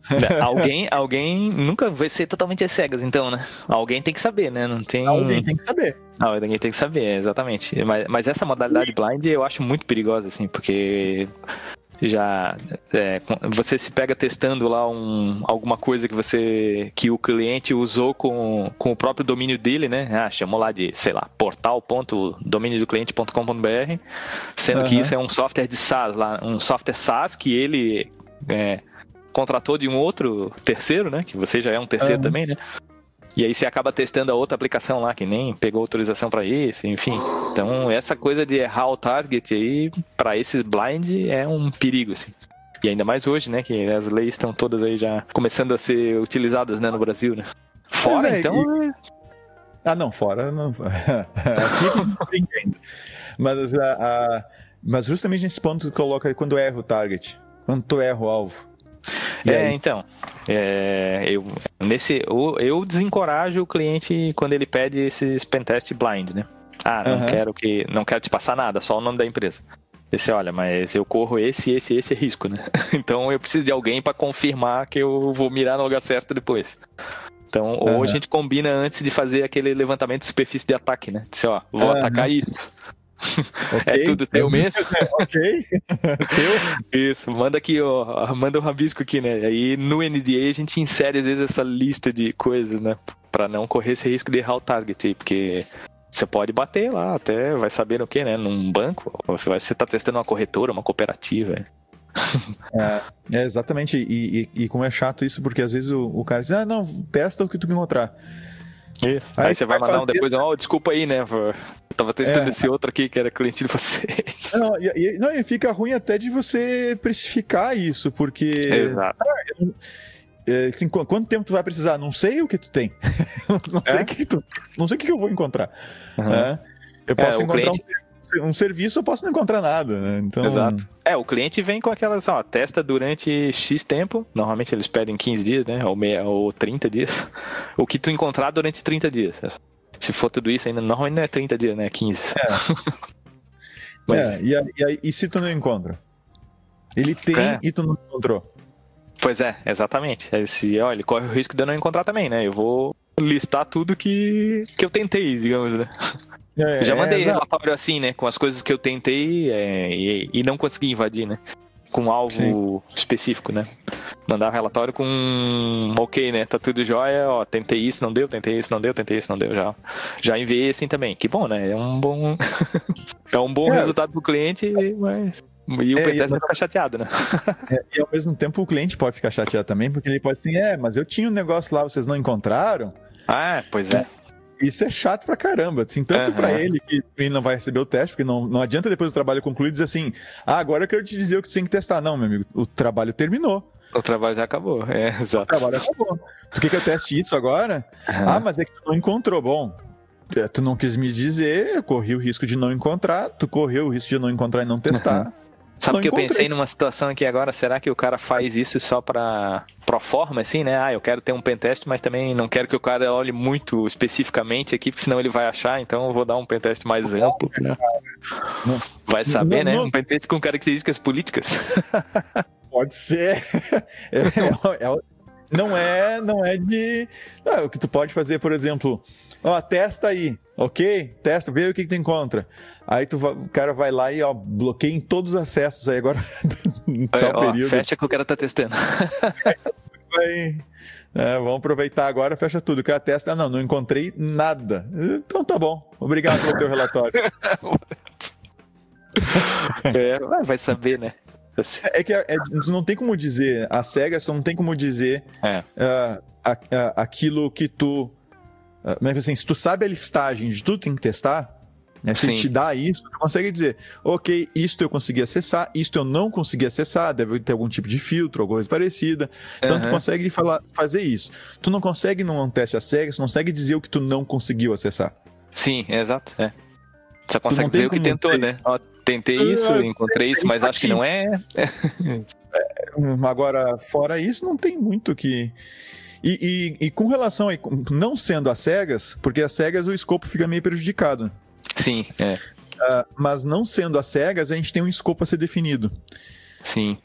é. alguém, alguém nunca vai ser totalmente às cegas, então, né? Alguém tem que saber, né? Não tem. Alguém tem que saber. Não, ninguém tem que saber, exatamente. Mas, mas essa modalidade blind eu acho muito perigosa, assim, porque já é, você se pega testando lá um, alguma coisa que você que o cliente usou com, com o próprio domínio dele, né? Ah, chamou lá de, sei lá, portal.dominiodocliente.com.br, sendo uhum. que isso é um software de SaaS lá, um software SaaS que ele é, contratou de um outro terceiro, né? Que você já é um terceiro uhum. também, né? E aí você acaba testando a outra aplicação lá que nem pegou autorização para isso, enfim. Então, essa coisa de errar o target aí para esses blind é um perigo assim. E ainda mais hoje, né, que as leis estão todas aí já começando a ser utilizadas, né, no Brasil, né? Fora, é, então, e... É ah, não, fora não. Aqui não tem ainda. Mas, a, a, mas justamente nesse ponto que coloca quando erra o target, quando tu erra o alvo. É, então. É, eu, nesse, eu, eu desencorajo o cliente quando ele pede esses pentest blind, né? Ah, não uhum. quero que. Não quero te passar nada, só o nome da empresa. Esse, olha, mas eu corro esse, esse, esse risco, né? Então eu preciso de alguém para confirmar que eu vou mirar no lugar certo depois. Então, ou uhum. a gente combina antes de fazer aquele levantamento de superfície de ataque, né? Dizer, ó, vou uhum. atacar isso. É okay. É tudo teu mesmo? ok. teu? Isso, manda aqui, ó. Manda um rabisco aqui, né? Aí no NDA a gente insere às vezes essa lista de coisas, né? Pra não correr esse risco de errar o target aí, porque você pode bater lá, até vai saber no que, né? Num banco, você tá testando uma corretora, uma cooperativa. É, é exatamente, e, e, e, como é chato isso, porque às vezes o, o cara diz, ah, não, testa o que tu encontrar. Isso. Aí, aí você vai, vai mandar fazer... um depois, ó, oh, desculpa aí, né? Eu tava testando é. esse outro aqui que era cliente de vocês. Não, e, não, e fica ruim até de você precificar isso, porque. Exato. Ah, é, assim, quanto tempo tu vai precisar? Não sei o que tu tem. não, sei é? que tu, não sei o que eu vou encontrar. Uhum. É? Eu posso encontrar cliente... um um serviço eu posso não encontrar nada, né? Então... Exato. É, o cliente vem com aquelas, ó, testa durante X tempo, normalmente eles pedem 15 dias, né? Ou, meia, ou 30 dias. O que tu encontrar durante 30 dias. Se for tudo isso, ainda normalmente não é 30 dias, né? 15. É. Mas... é e, e, e, se tu não encontra? Ele tem é. e tu não encontrou. Pois é, exatamente. Esse, ó, ele corre o risco de eu não encontrar também, né? Eu vou listar tudo que, que eu tentei, digamos, né? É, já mandei é, relatório assim, né? Com as coisas que eu tentei é, e, e, não consegui invadir, né? Com alvo Sim. específico, né? Mandar relatório com ok, né? Tá tudo jóia, ó, tentei isso, não deu, tentei isso, não deu, tentei isso, não deu, já. Já enviei assim também. Que bom, né? É um bom. é um bom é. resultado pro cliente, mas. E o é, pentester vai ficar chateado, né? É, e ao mesmo tempo o cliente pode ficar chateado também, porque ele pode assim, é, mas eu tinha um negócio lá, vocês não encontraram? Ah, pois é. Isso é chato pra caramba, assim, tanto uhum. pra ele que ele não vai receber o teste, porque não, não adianta depois do trabalho concluído dizer assim, ah, agora eu quero te dizer o que tu tem que testar. Não, meu amigo, o trabalho terminou. O trabalho já acabou, é, exato. O trabalho acabou. Tu quer que eu teste isso agora? Uhum. Ah, mas é que tu não encontrou. Bom, é, tu não quis me dizer, eu corri o risco de não encontrar, tu correu o risco de não encontrar e não testar. Uhum. Sabe que eu pensei numa situação aqui agora, será que o cara faz isso só para pro forma, assim, né? Ah, eu quero ter um pentest, mas também não quero que o cara olhe muito especificamente aqui, senão ele vai achar, então eu vou dar um pentest mais amplo, né? Vai saber, não, né? Um pentest com características políticas. Pode ser. É, é, é, não é, não é de. Não, o que tu pode fazer, por exemplo, ó, testa aí, ok? Testa, vê o que, que tu encontra. Aí tu, o cara vai lá e ó, bloqueia em todos os acessos aí agora. é, ó, período. Fecha que o cara tá testando. vai, é, vamos aproveitar agora, fecha tudo. O cara testa, não, não encontrei nada. Então tá bom. Obrigado pelo teu relatório. é, vai saber, né? É que é, é, não tem como dizer, a SEGA só não tem como dizer é. uh, a, a, aquilo que tu. Uh, mas assim, se tu sabe a listagem de tudo que tem que testar, né? Se te dá isso, tu consegue dizer, ok, isto eu consegui acessar, isto eu não consegui acessar, deve ter algum tipo de filtro, alguma coisa parecida. Então uhum. tu consegue falar, fazer isso. Tu não consegue num teste a cega, tu não consegue dizer o que tu não conseguiu acessar. Sim, exato. É. Só consegue dizer o que tentou, ter... né? Ó, tentei isso, uh, encontrei isso, mas acho que não é. é. Agora, fora isso, não tem muito que. E, e, e, com relação a não sendo as cegas, porque as cegas o escopo fica meio prejudicado. Sim, é. Uh, mas não sendo as cegas, a gente tem um escopo a ser definido. Sim.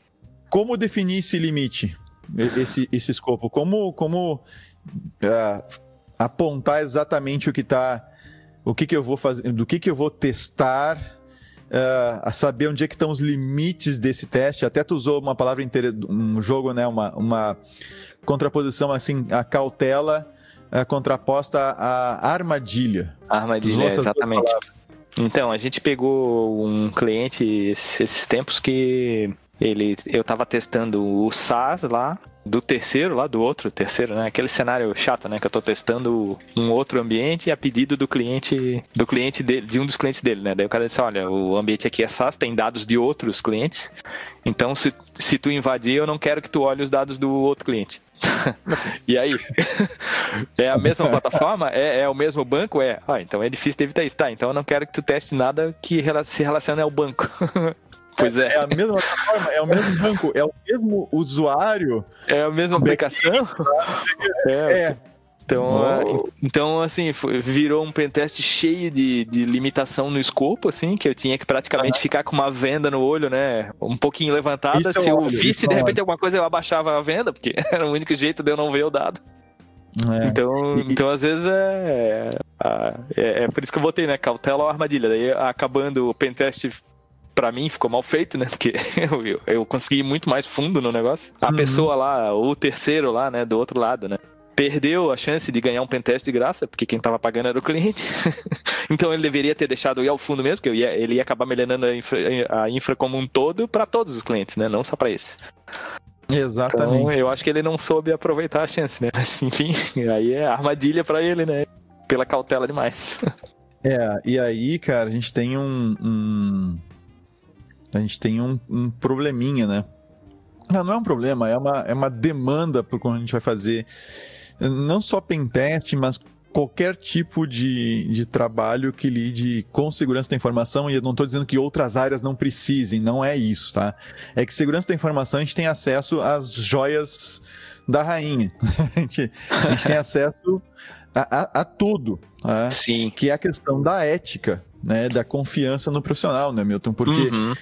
Como definir esse limite, esse, esse escopo? Como, como uh, apontar exatamente o que está, o que, que eu vou fazer, do que, que eu vou testar, uh, a saber onde é que estão os limites desse teste. Até tu usou uma palavra inteira, um jogo, né, uma, uma contraposição assim, a cautela é, contraposta à armadilha. Armadilha, exatamente. Então, a gente pegou um cliente esses tempos que ele, eu estava testando o SaaS lá, do terceiro lá, do outro terceiro, né? Aquele cenário chato, né? Que eu estou testando um outro ambiente a pedido do cliente, do cliente dele, de um dos clientes dele, né? Daí o cara disse, olha, o ambiente aqui é SaaS, tem dados de outros clientes, então se, se tu invadir, eu não quero que tu olhe os dados do outro cliente. e aí? é a mesma plataforma? É, é o mesmo banco? É. Ah, então é difícil de evitar isso. Tá, então eu não quero que tu teste nada que se relacione ao banco. Pois é. É a mesma plataforma, é o mesmo banco, é o mesmo usuário. É a mesma aplicação? É. é. Então, então, assim, virou um pentest cheio de, de limitação no escopo, assim, que eu tinha que praticamente ficar com uma venda no olho, né? Um pouquinho levantada. Isso Se eu visse de repente alguma coisa, eu abaixava a venda, porque era o único jeito de eu não ver o dado. É. Então, e... então, às vezes, é, é, é, por isso que eu botei, né? Cautela ou armadilha. Daí, acabando o pentest para mim ficou mal feito, né? Porque eu, eu consegui muito mais fundo no negócio. A uhum. pessoa lá, o terceiro lá, né, do outro lado, né? Perdeu a chance de ganhar um pentest de graça, porque quem tava pagando era o cliente. então ele deveria ter deixado ir ao fundo mesmo, que ia, ele ia acabar melhorando a infra, a infra como um todo para todos os clientes, né? Não só para esse. Exatamente. Então, eu acho que ele não soube aproveitar a chance, né? Mas, enfim, aí é armadilha para ele, né? Pela cautela demais. É, e aí, cara, a gente tem um, um a gente tem um, um probleminha, né? Não, não é um problema, é uma, é uma demanda para quando a gente vai fazer não só pentest, mas qualquer tipo de, de trabalho que lide com segurança da informação, e eu não estou dizendo que outras áreas não precisem, não é isso, tá? É que segurança da informação a gente tem acesso às joias da rainha. a, gente, a gente tem acesso a, a, a tudo. Né? Sim. Que é a questão da ética, né? Da confiança no profissional, né, Milton? Porque uhum.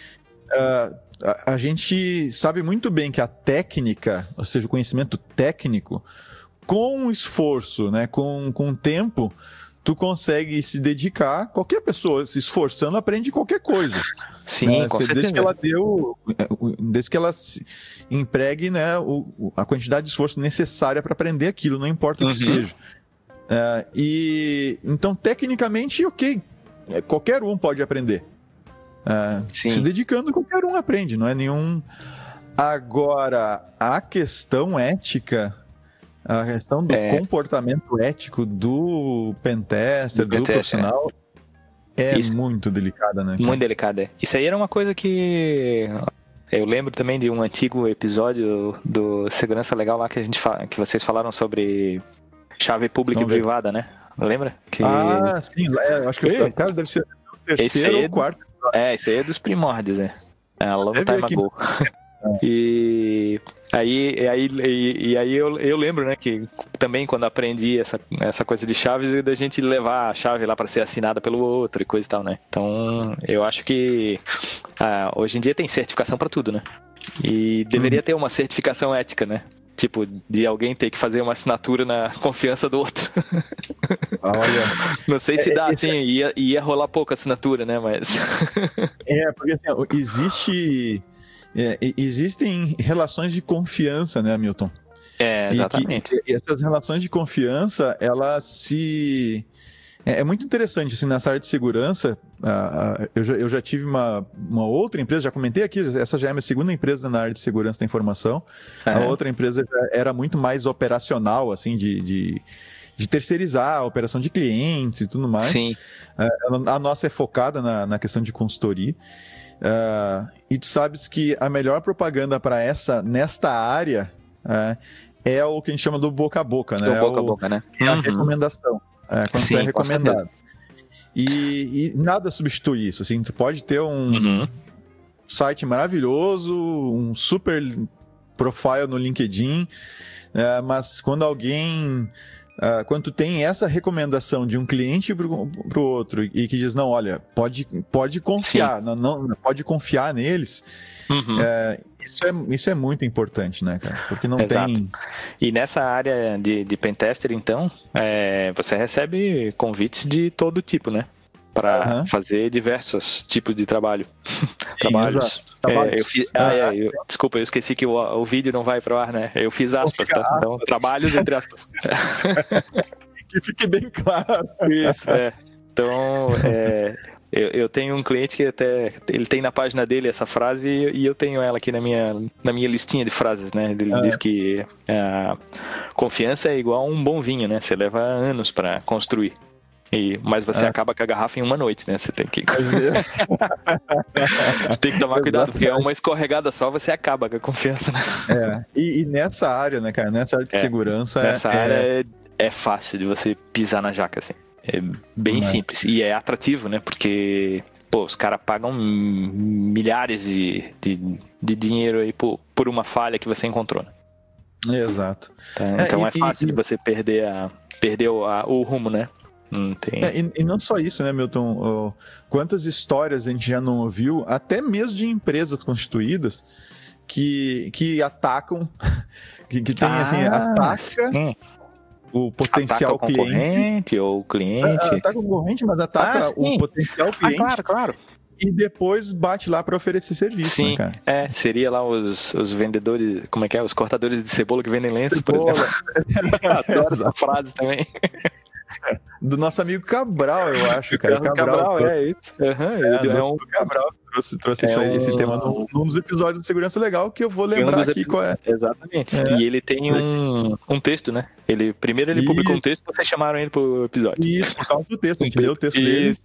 Uh, a, a gente sabe muito bem que a técnica, ou seja, o conhecimento técnico, com esforço, né, com, com tempo, tu consegue se dedicar. Qualquer pessoa se esforçando aprende qualquer coisa. Sim, né? com certeza. Desde que ela deu, desde que ela empregue, né, o, a quantidade de esforço necessária para aprender aquilo, não importa o que uhum. seja. Uh, e então, tecnicamente, ok, é, qualquer um pode aprender. É, se dedicando, qualquer um aprende, não é nenhum. Agora, a questão ética A questão do é... comportamento ético do pentester, do, do profissional, é, é muito delicada, né? Muito delicada. É. Isso aí era uma coisa que eu lembro também de um antigo episódio do Segurança Legal lá que a gente que vocês falaram sobre chave pública e privada, né? Lembra? Que... Ah, sim. É, acho que o cara deve ser o terceiro ou quarto. É, esse aí é dos primórdios, né? É, a long time ago. E aí, aí, e, e, aí eu, eu lembro, né, que também quando aprendi essa, essa coisa de chaves, da gente levar a chave lá para ser assinada pelo outro e coisa e tal, né? Então, eu acho que ah, hoje em dia tem certificação para tudo, né? E deveria uhum. ter uma certificação ética, né? Tipo, de alguém ter que fazer uma assinatura na confiança do outro. Olha. Não sei se é, dá, assim, é... ia, ia rolar pouca assinatura, né? Mas. É, porque assim, existe é, existem relações de confiança, né, Milton? É, exatamente. E, que, essas relações de confiança, elas se. É, é muito interessante, assim, nessa área de segurança, uh, uh, eu, já, eu já tive uma, uma outra empresa, já comentei aqui, essa já é a minha segunda empresa na área de segurança da informação. A outra empresa era muito mais operacional, assim, de, de, de, terceirizar a operação de clientes e tudo mais. Sim. Uh, a nossa é focada na, na questão de consultoria. Uh, e tu sabes que a melhor propaganda para essa nesta área uh, é o que a gente chama do boca a boca, né? Do boca a boca, né? É a uhum. recomendação. É, quando Sim, é recomendado. E, e, nada substitui isso. Assim, tu pode ter um uhum. site maravilhoso, um super profile no LinkedIn, uh, mas quando alguém Uh, quando tu tem essa recomendação de um cliente para o outro e que diz, não, olha, pode, pode confiar, não, não, pode confiar neles, uhum. é, isso, é, isso é muito importante, né, cara? Porque não Exato. tem... E nessa área de, de pentester, então, é, você recebe convites de todo tipo, né? Para uhum. fazer diversos tipos de trabalho. Trabalhos. É, eu fiz, ah, é, eu, desculpa, eu esqueci que o, o vídeo não vai para o ar, né? Eu fiz aspas, tá? Então, trabalhos entre aspas. que fique bem claro. Isso, é. Então, é, eu, eu, tenho um cliente que até ele tem na página dele essa frase e, eu tenho ela aqui na minha, na minha listinha de frases, né? Ele ah, diz que a confiança é igual a um bom vinho, né? Você leva anos para construir. E, mas você é. acaba com a garrafa em uma noite, né? Você tem que. você tem que tomar cuidado, porque é uma escorregada só, você acaba com a confiança, né? É. E, e nessa área, né, cara? Nessa área de é. segurança. Nessa é... área é, é fácil de você pisar na jaca, assim. É bem é. simples. E é atrativo, né? Porque pô, os caras pagam milhares de, de, de, dinheiro aí por, por uma falha que você encontrou. Né? Exato. Então é, então é fácil e, de você perder, a, perder o, a, o rumo, né? Não tem. É, e, e, não só isso, né, Milton? Oh, quantas histórias a gente já não ouviu, até mesmo de empresas constituídas, que, que atacam, que, que tem assim, ah, assim, ataca. O potencial ataca o cliente. ou o cliente. É, ataca o concorrente, mas ataca ah, o potencial ah, cliente. Ah, claro, claro e depois bate lá para oferecer serviço, Sim, né, cara? É, seria lá os, os vendedores, como é que é? Os cortadores de cebola que vendem lenços, por exemplo. Adoro essa frase também. Do nosso amigo Cabral, eu acho, cara. Cabral, Cabral é isso. Uhum, é, é um... Cabral trouxe, trouxe é um... esse tema num, num, dos episódios de Segurança Legal que eu vou lembrar aqui qual é. Exatamente. É. E ele tem um, um texto, né? Ele, primeiro ele publicou um texto e vocês chamaram ele pro episódio. Isso, por causa do texto. A gente leu o texto dele.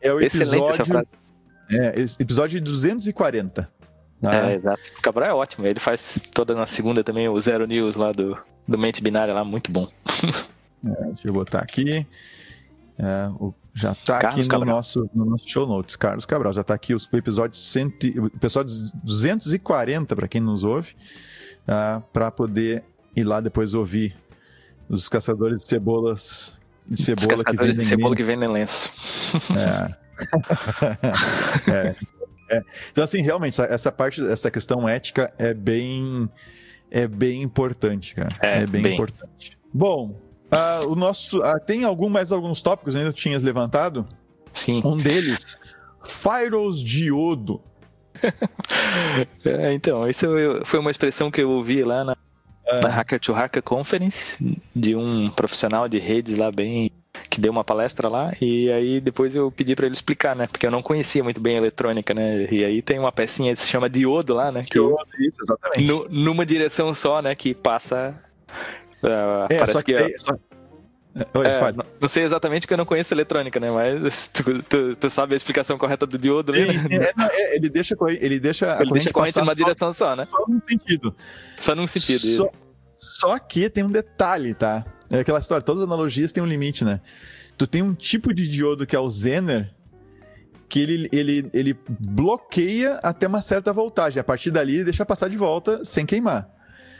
É o episódio... É, episódio 240. Ah. É, exato. O Cabral é ótimo. Ele faz toda na segunda também o Zero News lá do, do Mente Binária lá, muito bom. É, deixa eu botar aqui. É, o, já está aqui no nosso, no nosso show notes. Carlos Cabral, já está aqui o, o, episódio, cento, o episódio 240, para quem nos ouve, uh, é, para poder ir lá depois ouvir os caçadores de cebolas. De cebola os caçadores que de cebola que vendem lenço. É. é. É. Então, assim, realmente, essa parte, essa questão ética é bem, é bem importante, cara. É, é bem, bem, importante. Bom, Uh, o nosso, uh, tem algum, mais alguns tópicos ainda que tinhas levantado? Sim. Um deles, Firals Diodo. é, então, isso foi uma expressão que eu ouvi lá na, é. na Hacker to Hacker Conference, de um profissional de redes lá bem que deu uma palestra lá e aí depois eu pedi para ele explicar, né? Porque eu não conhecia muito bem a eletrônica, né? E aí tem uma pecinha que se chama diodo lá, né? Diodo, isso, exatamente. No, numa direção só, né? Que passa É, parece só que. que, daí- só- Oi, é, não- sei exatamente porque eu não conheço eletrônica, né? Mas tu, tu- tu sabe a explicação correta do diodo ali, Sim, né? é, é, ele deixa, ele deixa a Ele deixa a corrente numa só- direção só, né? só num sentido. Só num sentido. Só, só que tem um detalhe, tá? É aquela história, todas as analogias têm um limite, né? Tu tem um tipo de diodo que é o Zener, que ele, ele, ele bloqueia até uma certa voltagem. A partir dali, deixa passar de volta sem queimar.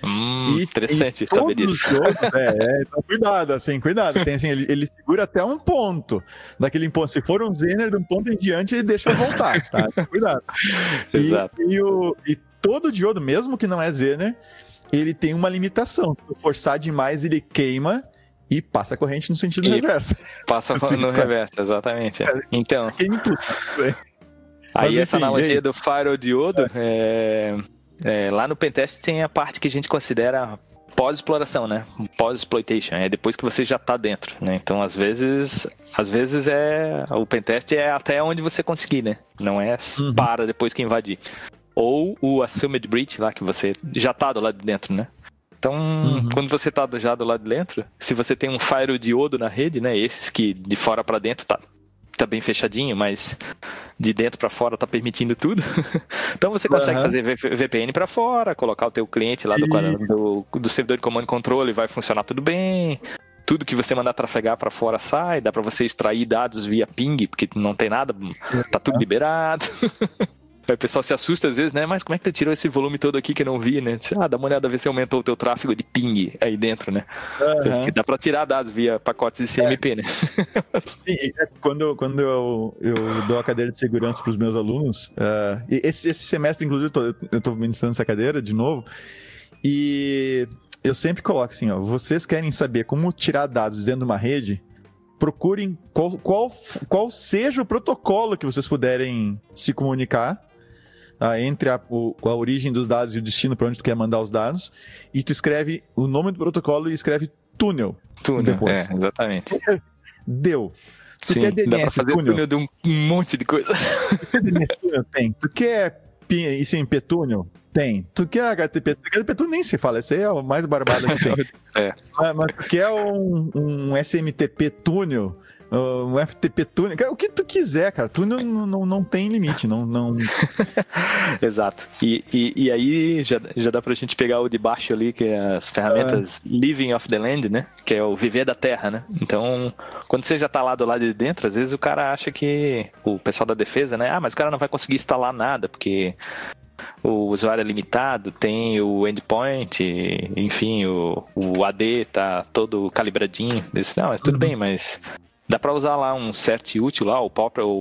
Hum, E- interessante saber disso. é, é, então cuidado, assim, cuidado. Tem, assim, ele, ele segura até um ponto. Daquele ponto, se for um Zener, de um ponto em diante, ele deixa voltar, tá? Então, Cuidado. E, Exato. e, o, e todo diodo, mesmo que não é Zener, ele tem uma limitação. Se forçar demais, ele queima e passa a corrente no sentido E- reverso. Passa Assim, no tá. reverso, exatamente. É. Então, Queima em tudo. aí Mas, essa enfim, analogia aí? do Diodo, é, é, lá no pentest tem a parte que a gente considera pós-exploração, né? Pós-exploitation, é depois que você já tá dentro, né? Então, às vezes, às vezes é o pentest é até onde você conseguir, né? Não é Uhum. para depois que invadir. Ou o assumed breach lá que você já tá do lado de dentro, né? Então, Uhum. quando você tá do- já do lado de dentro, se você tem um firewall na rede, né? Esses que de fora para dentro tá, tá bem fechadinho, mas de dentro para fora tá permitindo tudo. então você consegue Aham. fazer VPN para fora, colocar o teu cliente lá do, do, do servidor de comando e controle, vai funcionar tudo bem. Tudo que você mandar trafegar para fora sai, dá para você extrair dados via ping, porque não tem nada, tá tudo liberado. Aí o pessoal se assusta às vezes, né? Mas como é que tu tirou esse volume todo aqui que eu não vi, né? Diz, Ah, dá uma olhada, ver se aumentou o teu tráfego de ping aí dentro, né? Porque dá pra tirar dados via pacotes de CMP, né? Sim, é quando, quando eu, eu dou a cadeira de segurança para os meus alunos, e esse, esse semestre, inclusive, eu tô- eu estou ministrando essa cadeira de novo, e eu sempre coloco assim: ó, vocês querem saber como tirar dados dentro de uma rede? Procurem qual, qual, qual seja o protocolo que vocês puderem se comunicar tá, entre a, o- a origem dos dados e o destino para onde tu quer mandar os dados, e tu escreve o nome do protocolo e escreve túnel. Túnel, Depois. é, exatamente. Deu. Tu Sim, quer dá pra DNS fazer túnel? túnel de um monte de coisa. Túnel? Tem. Tu quer isso em Petúnel? Tem. Tu quer HTTP? HTTP túnel nem se fala, esse aí é o mais barbado que tem. É. Mas, mas tu quer um, um SMTP túnel? Um FTP túnel? Cara, o que tu quiser, cara. Túnel não, não, não tem limite. Não, não... Exato. E, e, e aí já, já dá pra gente pegar o de baixo ali, que é as ferramentas Living of the Land, né? Que é o viver da terra, né? Então, quando você já tá lá do lado de dentro, às vezes o cara acha que o pessoal da defesa, né? Ah, mas o cara não vai conseguir instalar nada, porque o usuário é limitado, tem o endpoint, enfim, o, o AD tá todo calibradinho. Disse, não, mas tudo bem, mas dá pra usar lá um cert útil lá, o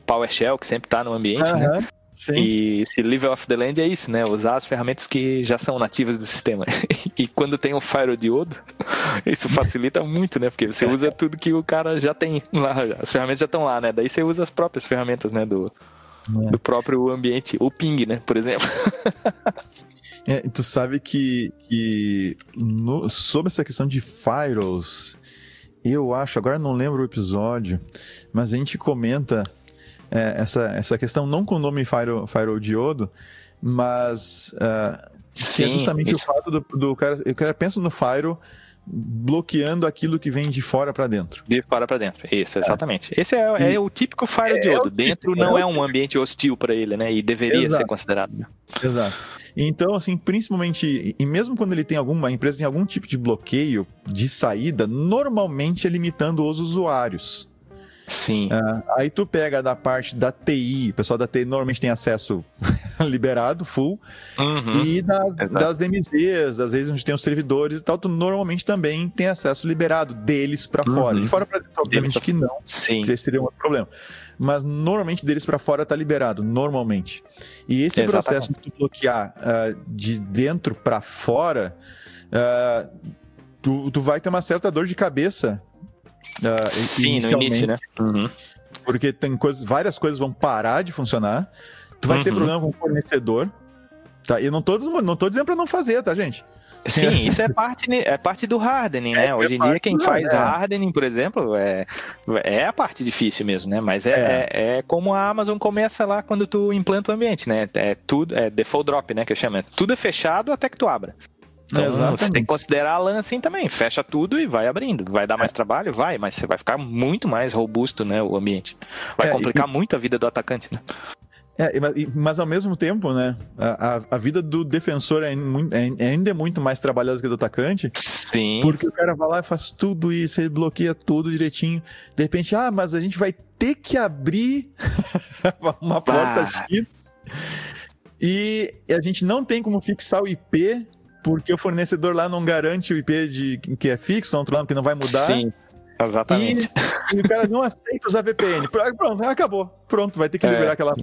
PowerShell, que sempre tá no ambiente, né? Aham, Sim. E esse Live of the Land é isso, né? Usar as ferramentas que já são nativas do sistema. E quando tem um Firediodo, isso facilita muito, né? Porque você usa tudo que o cara já tem lá, as ferramentas já estão lá, né? Daí você usa as próprias ferramentas, né? Do, É. do próprio ambiente, o ping, né? Por exemplo. É, tu sabe que, que no- sobre essa questão de firewalls, eu acho, agora não lembro o episódio, mas a gente comenta é, essa, essa questão não com o nome firewall diodo, mas ah, que é justamente isso. o fato do, do cara, o cara pensa no firewall bloqueando aquilo que vem de fora para dentro. De fora para dentro. Isso, exatamente. Esse é, é o típico Firediodo. É o Dentro típico, não é é um ambiente hostil para ele, né? E deveria Exato. ser considerado. né? Exato. Então, assim, principalmente, e mesmo quando ele tem alguma a empresa tem algum tipo de bloqueio de saída, normalmente é limitando os usuários. Sim. Aí tu pega da parte da TI, o pessoal da TI normalmente tem acesso liberado, full, Uhum. e das, Exato. das DMZs, às vezes onde tem os servidores e tal, tu normalmente também tem acesso liberado deles pra fora. Uhum. De fora pra dentro, obviamente que não, Sim. que seria um outro problema. Mas normalmente deles pra fora tá liberado, normalmente. E esse Exatamente. processo de tu bloquear ah, de dentro pra fora, ah, tu, tu vai ter uma certa dor de cabeça. Ah, Sim, no início, né? Uhum. porque tem coisas, várias coisas vão parar de funcionar. Tu vai ter Uhum. problema com o fornecedor. Tá? E não tô, não tô dizendo pra não fazer, tá, gente? Sim, isso é parte, né, é parte do hardening, né? É, Hoje é em dia, quem do- faz é. hardening, por exemplo, é, é a parte difícil mesmo, né? Mas é, é. é como a Amazon começa lá quando tu implanta o ambiente, né? É tudo, é default drop, né? Que eu chamo. É Tudo é fechado até que tu abra. Então Exatamente. você tem que considerar a LAN assim também. Fecha tudo e vai abrindo. Vai dar mais é. trabalho? Vai, mas você vai ficar muito mais robusto, né? O ambiente. Vai é, complicar e... muito a vida do atacante, né? É, mas ao mesmo tempo, né? A, a vida do defensor é, muito, é, é, ainda é muito mais trabalhosa que a do atacante. Sim. Porque o cara vai lá e faz tudo isso, ele bloqueia tudo direitinho. De repente, ah, mas a gente vai ter que abrir uma porta X. E a gente não tem como fixar o IP, porque o fornecedor lá não garante o IP de, que é fixo, não, que não vai mudar. Sim. Exatamente. E, e, o cara não aceita usar VPN. Pronto, acabou. Pronto, vai ter que é. liberar aquela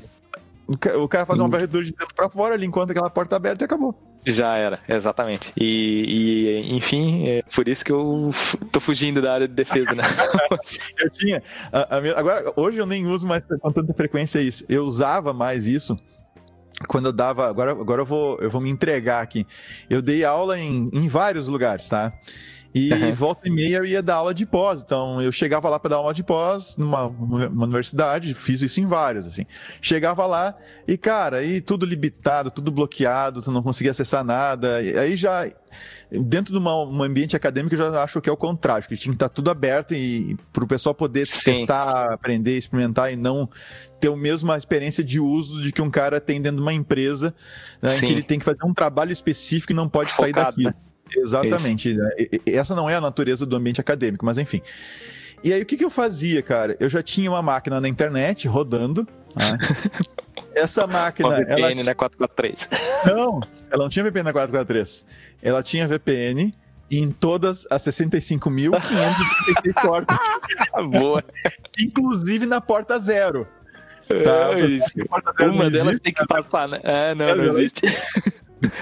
o cara faz uma varredura de dentro pra fora, ele encontra aquela porta aberta e acabou. Já era, exatamente. E, e, enfim, é por isso que eu tô fugindo da área de defesa, né? eu tinha. A, a minha, agora, hoje eu nem uso mais com tanta frequência isso. Eu usava mais isso quando eu dava. Agora, agora eu, vou, eu vou me entregar aqui. Eu dei aula em, em vários lugares, tá? E uhum. volta e meia eu ia dar aula de pós. Então eu chegava lá para dar aula de pós numa universidade, fiz isso em várias, assim. Chegava lá e, cara, aí tudo limitado, tudo bloqueado, tu não conseguia acessar nada. E aí já. Dentro de uma, um ambiente acadêmico, eu já acho que é o contrário, que tinha que estar tá tudo aberto e para o pessoal poder Sim. testar, aprender, experimentar e não ter a mesma experiência de uso de que um cara tem dentro de uma empresa, né, em que ele tem que fazer um trabalho específico e não pode Focado, sair daqui. Né? Exatamente. Né? Essa não é a natureza do ambiente acadêmico, mas enfim. E aí, o que, que eu fazia, cara? Eu já tinha uma máquina na internet rodando. Né? Essa máquina. Uma VPN ela... na 443. Não, ela não tinha VPN na 443. Ela tinha VPN em todas as 65.536 portas. Boa. Inclusive na porta zero. Tá? É, Uma delas tem que passar, né? É, não, não existe.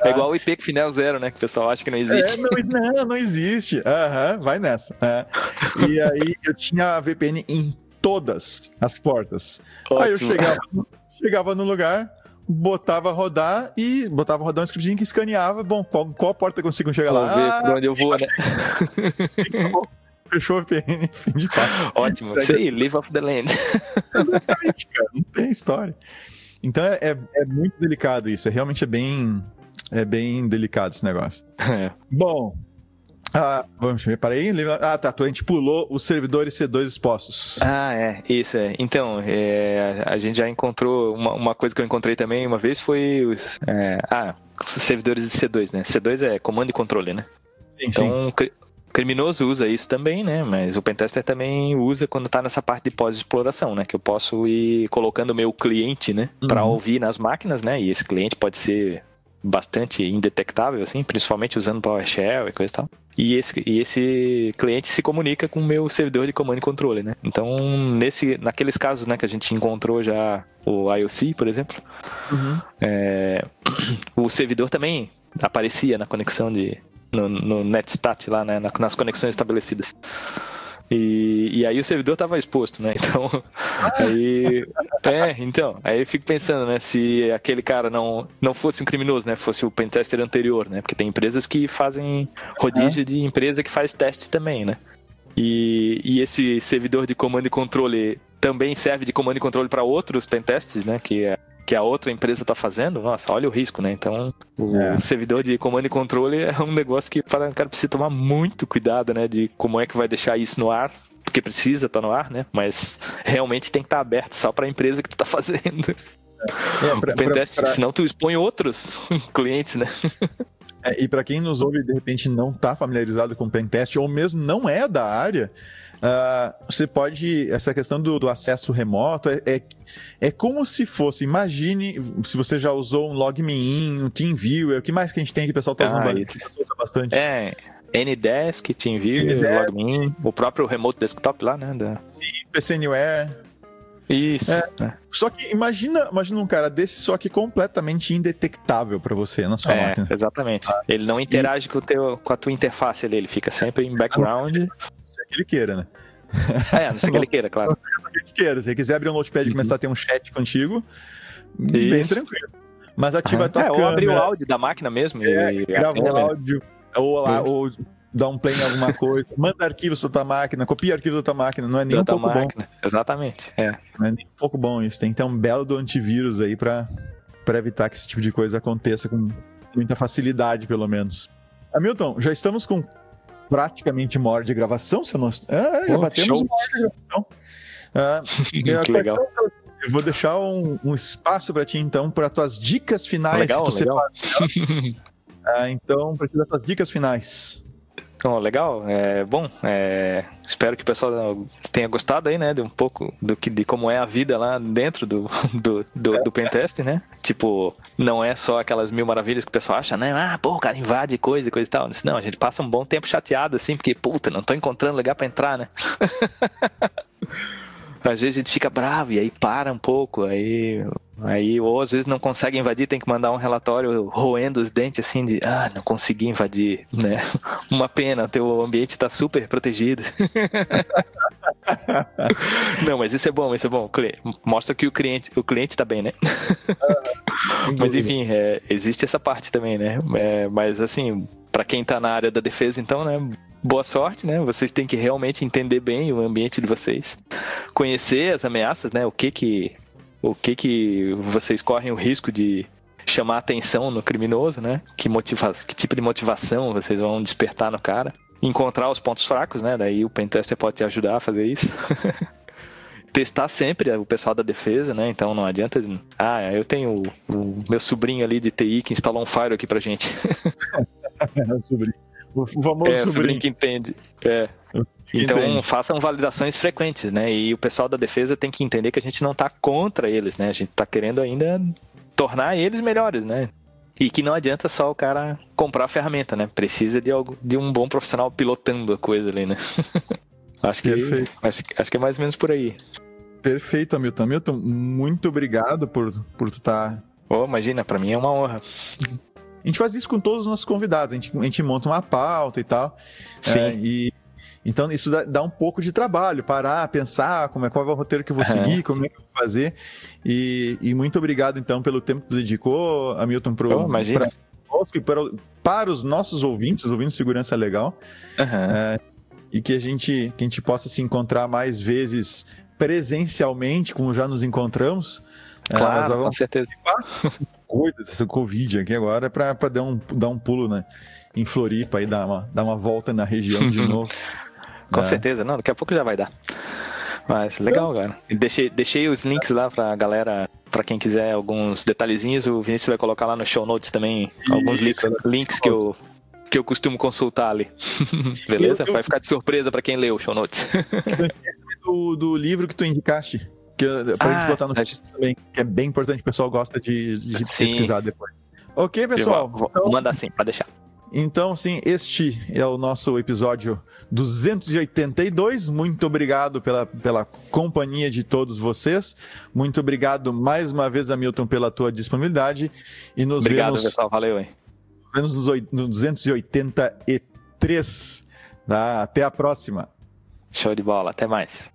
É igual o IP Finel Zero, né? Que o pessoal acha que não existe. É, não, não, não existe. Aham, uhum, vai nessa. É. E aí eu tinha a VPN em todas as portas. Ótimo. Aí eu chegava, chegava no lugar, botava rodar e botava rodar um scriptzinho que escaneava. Bom, qual, qual porta eu consigo chegar lá? Ver por onde eu vou, né? Fechou a VPN, fim de papo. Ótimo, isso aí, live off the land. Exatamente, cara, não tem história. Então é, é, é muito delicado isso, é realmente é bem é bem delicado esse negócio. É. Bom, ah, vamos ver, parei. Ah, tá. A gente pulou os servidores C2 expostos. Ah, é. Isso, é. Então, é, a gente já encontrou. Uma, uma, coisa que eu encontrei também uma vez foi os. É, ah, os servidores de C2, né? C2 é comando e controle, né? Sim, então, sim. Criminoso usa isso também, né? Mas o pentester também usa quando está nessa parte de pós-exploração, né? Que eu posso ir colocando o meu cliente, né? Para uhum. ouvir nas máquinas, né? E esse cliente pode ser bastante indetectável, assim, principalmente usando PowerShell e coisa e tal. E esse, e esse cliente se comunica com o meu servidor de comando e controle, né? Então, nesse, naqueles casos né, que a gente encontrou já o IOC, por exemplo, uhum. é, o servidor também aparecia na conexão de. No, no netstat lá, né, nas conexões estabelecidas. E, e aí o servidor estava exposto, né? Então, aí, é, então, aí eu fico pensando, né? Se aquele cara não, não fosse um criminoso, né? Fosse o pentester anterior, né? Porque tem empresas que fazem rodízio é. de empresa que faz teste também, né? E, e esse servidor de comando e controle também serve de comando e controle para outros pentests, né? Que é que a outra empresa está fazendo, nossa, olha o risco, né? Então, o é. servidor de comando e controle é um negócio que o cara precisa tomar muito cuidado, né? De como é que vai deixar isso no ar, porque precisa estar tá no ar, né? Mas realmente tem que estar tá aberto só para a empresa que tu está fazendo. É, pra, Pentest, pra, pra... senão tu expõe outros clientes, né? É, e para quem nos ouve de repente não está familiarizado com pentest ou mesmo não é da área, Uh, você pode. Essa questão do, do acesso remoto é, é, é, como se fosse. Imagine se você já usou um LogMeIn, um TeamViewer. O que mais que a gente tem que o pessoal está usando ah, bastante? É. Ndesk, TeamViewer, LogMeIn, o próprio Remote Desktop lá, né? Da... Sim, PC Anywhere. Isso. É. É. Só que imagina, imagina um cara desse, só que completamente indetectável para você na sua é, máquina. Exatamente. Ah. Ele não interage e... com, o teu, com a tua interface ali, ele fica sempre em background que ele queira, né? É, não sei que ele queira, claro. que queira. Se ele quiser abrir um notepad e uhum. começar a ter um chat contigo, Isso. bem tranquilo. Mas ativa a tua é, câmera. Ou abrir o áudio da máquina mesmo. É, e grava o áudio. Ou, lá, ou dá um play em alguma coisa, manda arquivos pra tua máquina, copia arquivos da tua máquina, não é nem um pouco máquina. bom. Exatamente, é. Não é nem um pouco bom isso, tem que ter um belo do antivírus aí pra evitar que esse tipo de coisa aconteça com muita facilidade, pelo menos. Hamilton, já estamos com praticamente uma hora de gravação, se não... Ah, já Pô, batemos show. uma hora de gravação. Ah, que legal. Eu vou deixar um, um espaço para ti, então, para tuas dicas finais legal, que tu legal. ah, então, para te dar tuas dicas finais. Então, legal. É, bom, é, espero que o pessoal tenha gostado aí, né? De um pouco do que, de como é a vida lá dentro do, do, do, do pentest, né? Tipo, não é só aquelas mil maravilhas que o pessoal acha, né? Ah, pô, o cara invade coisa e coisa e tal. Não, a gente passa um bom tempo chateado, assim, porque, puta, não tô encontrando lugar pra entrar, né? às vezes a gente fica bravo e aí para um pouco, aí, aí ou às vezes não consegue invadir, tem que mandar um relatório roendo os dentes assim de ah, não consegui invadir, né? Uma pena, teu ambiente está super protegido. não, mas isso é bom, isso é bom. Mostra que o cliente, o cliente tá bem, né? mas enfim, é, existe essa parte também, né? É, mas assim, para quem está na área da defesa, então, né? Boa sorte, né? Vocês têm que realmente entender bem o ambiente de vocês, conhecer as ameaças, né? O que que o que que vocês correm o risco de chamar atenção no criminoso, né? Que motiva que tipo de motivação vocês vão despertar no cara? Encontrar os pontos fracos, né? Daí o pentester pode te ajudar a fazer isso. testar sempre o pessoal da defesa, né? Então não adianta. Ah, eu tenho o, meu sobrinho ali de TI que instalou um Fire aqui pra gente. sobrinho. O famoso é, sobrinho. que entende. É. Então façam validações frequentes, né? E o pessoal da defesa tem que entender que a gente não está contra eles, né? A gente está querendo ainda tornar eles melhores, né? E que não adianta só o cara comprar a ferramenta, né? Precisa de, algo, de um bom profissional pilotando a coisa ali, né? acho, que, acho, acho que é mais ou menos por aí. Perfeito, Hamilton. Hamilton, muito obrigado por, por tu estar. Tá... Oh, imagina, para mim é uma honra. A gente faz isso com todos os nossos convidados, a gente, a gente monta uma pauta e tal. Sim. É, e então isso dá, dá, um pouco de trabalho, parar, pensar como é qual é o roteiro que eu vou seguir, como é que eu vou fazer. E, e muito obrigado então pelo tempo que tu dedicou, Hamilton, para oh, e para, para os nossos ouvintes, ouvintes de segurança legal. Uhum. É, e que a gente que a gente possa se encontrar mais vezes presencialmente, como já nos encontramos. É, claro, é, com certeza. Coisa dessa Covid aqui agora é para dar um, dar um pulo né, em Floripa e dar uma, dar uma volta na região de novo. com é. certeza, não, daqui a pouco já vai dar. Mas legal, cara. Deixei, deixei os links lá pra galera, pra quem quiser alguns detalhezinhos. O Vinícius vai colocar lá no show notes também alguns links, links que eu, que eu costumo consultar ali. Beleza? Eu, eu... Vai ficar de surpresa pra quem leu o show notes. do, do livro que tu indicaste. Que, pra ah, gente botar no gente... também, que é bem importante, o pessoal gosta de, de pesquisar depois. Ok, pessoal? Vou, vou então... mandar sim, pode deixar. Então, sim, este é o nosso episódio 282. Muito obrigado pela, pela companhia de todos vocês. Muito obrigado mais uma vez, Hamilton, pela tua disponibilidade. E nos obrigado, vemos. pessoal. Valeu, hein? Nos vemos no 283. Tá? Até a próxima. Show de bola. Até mais.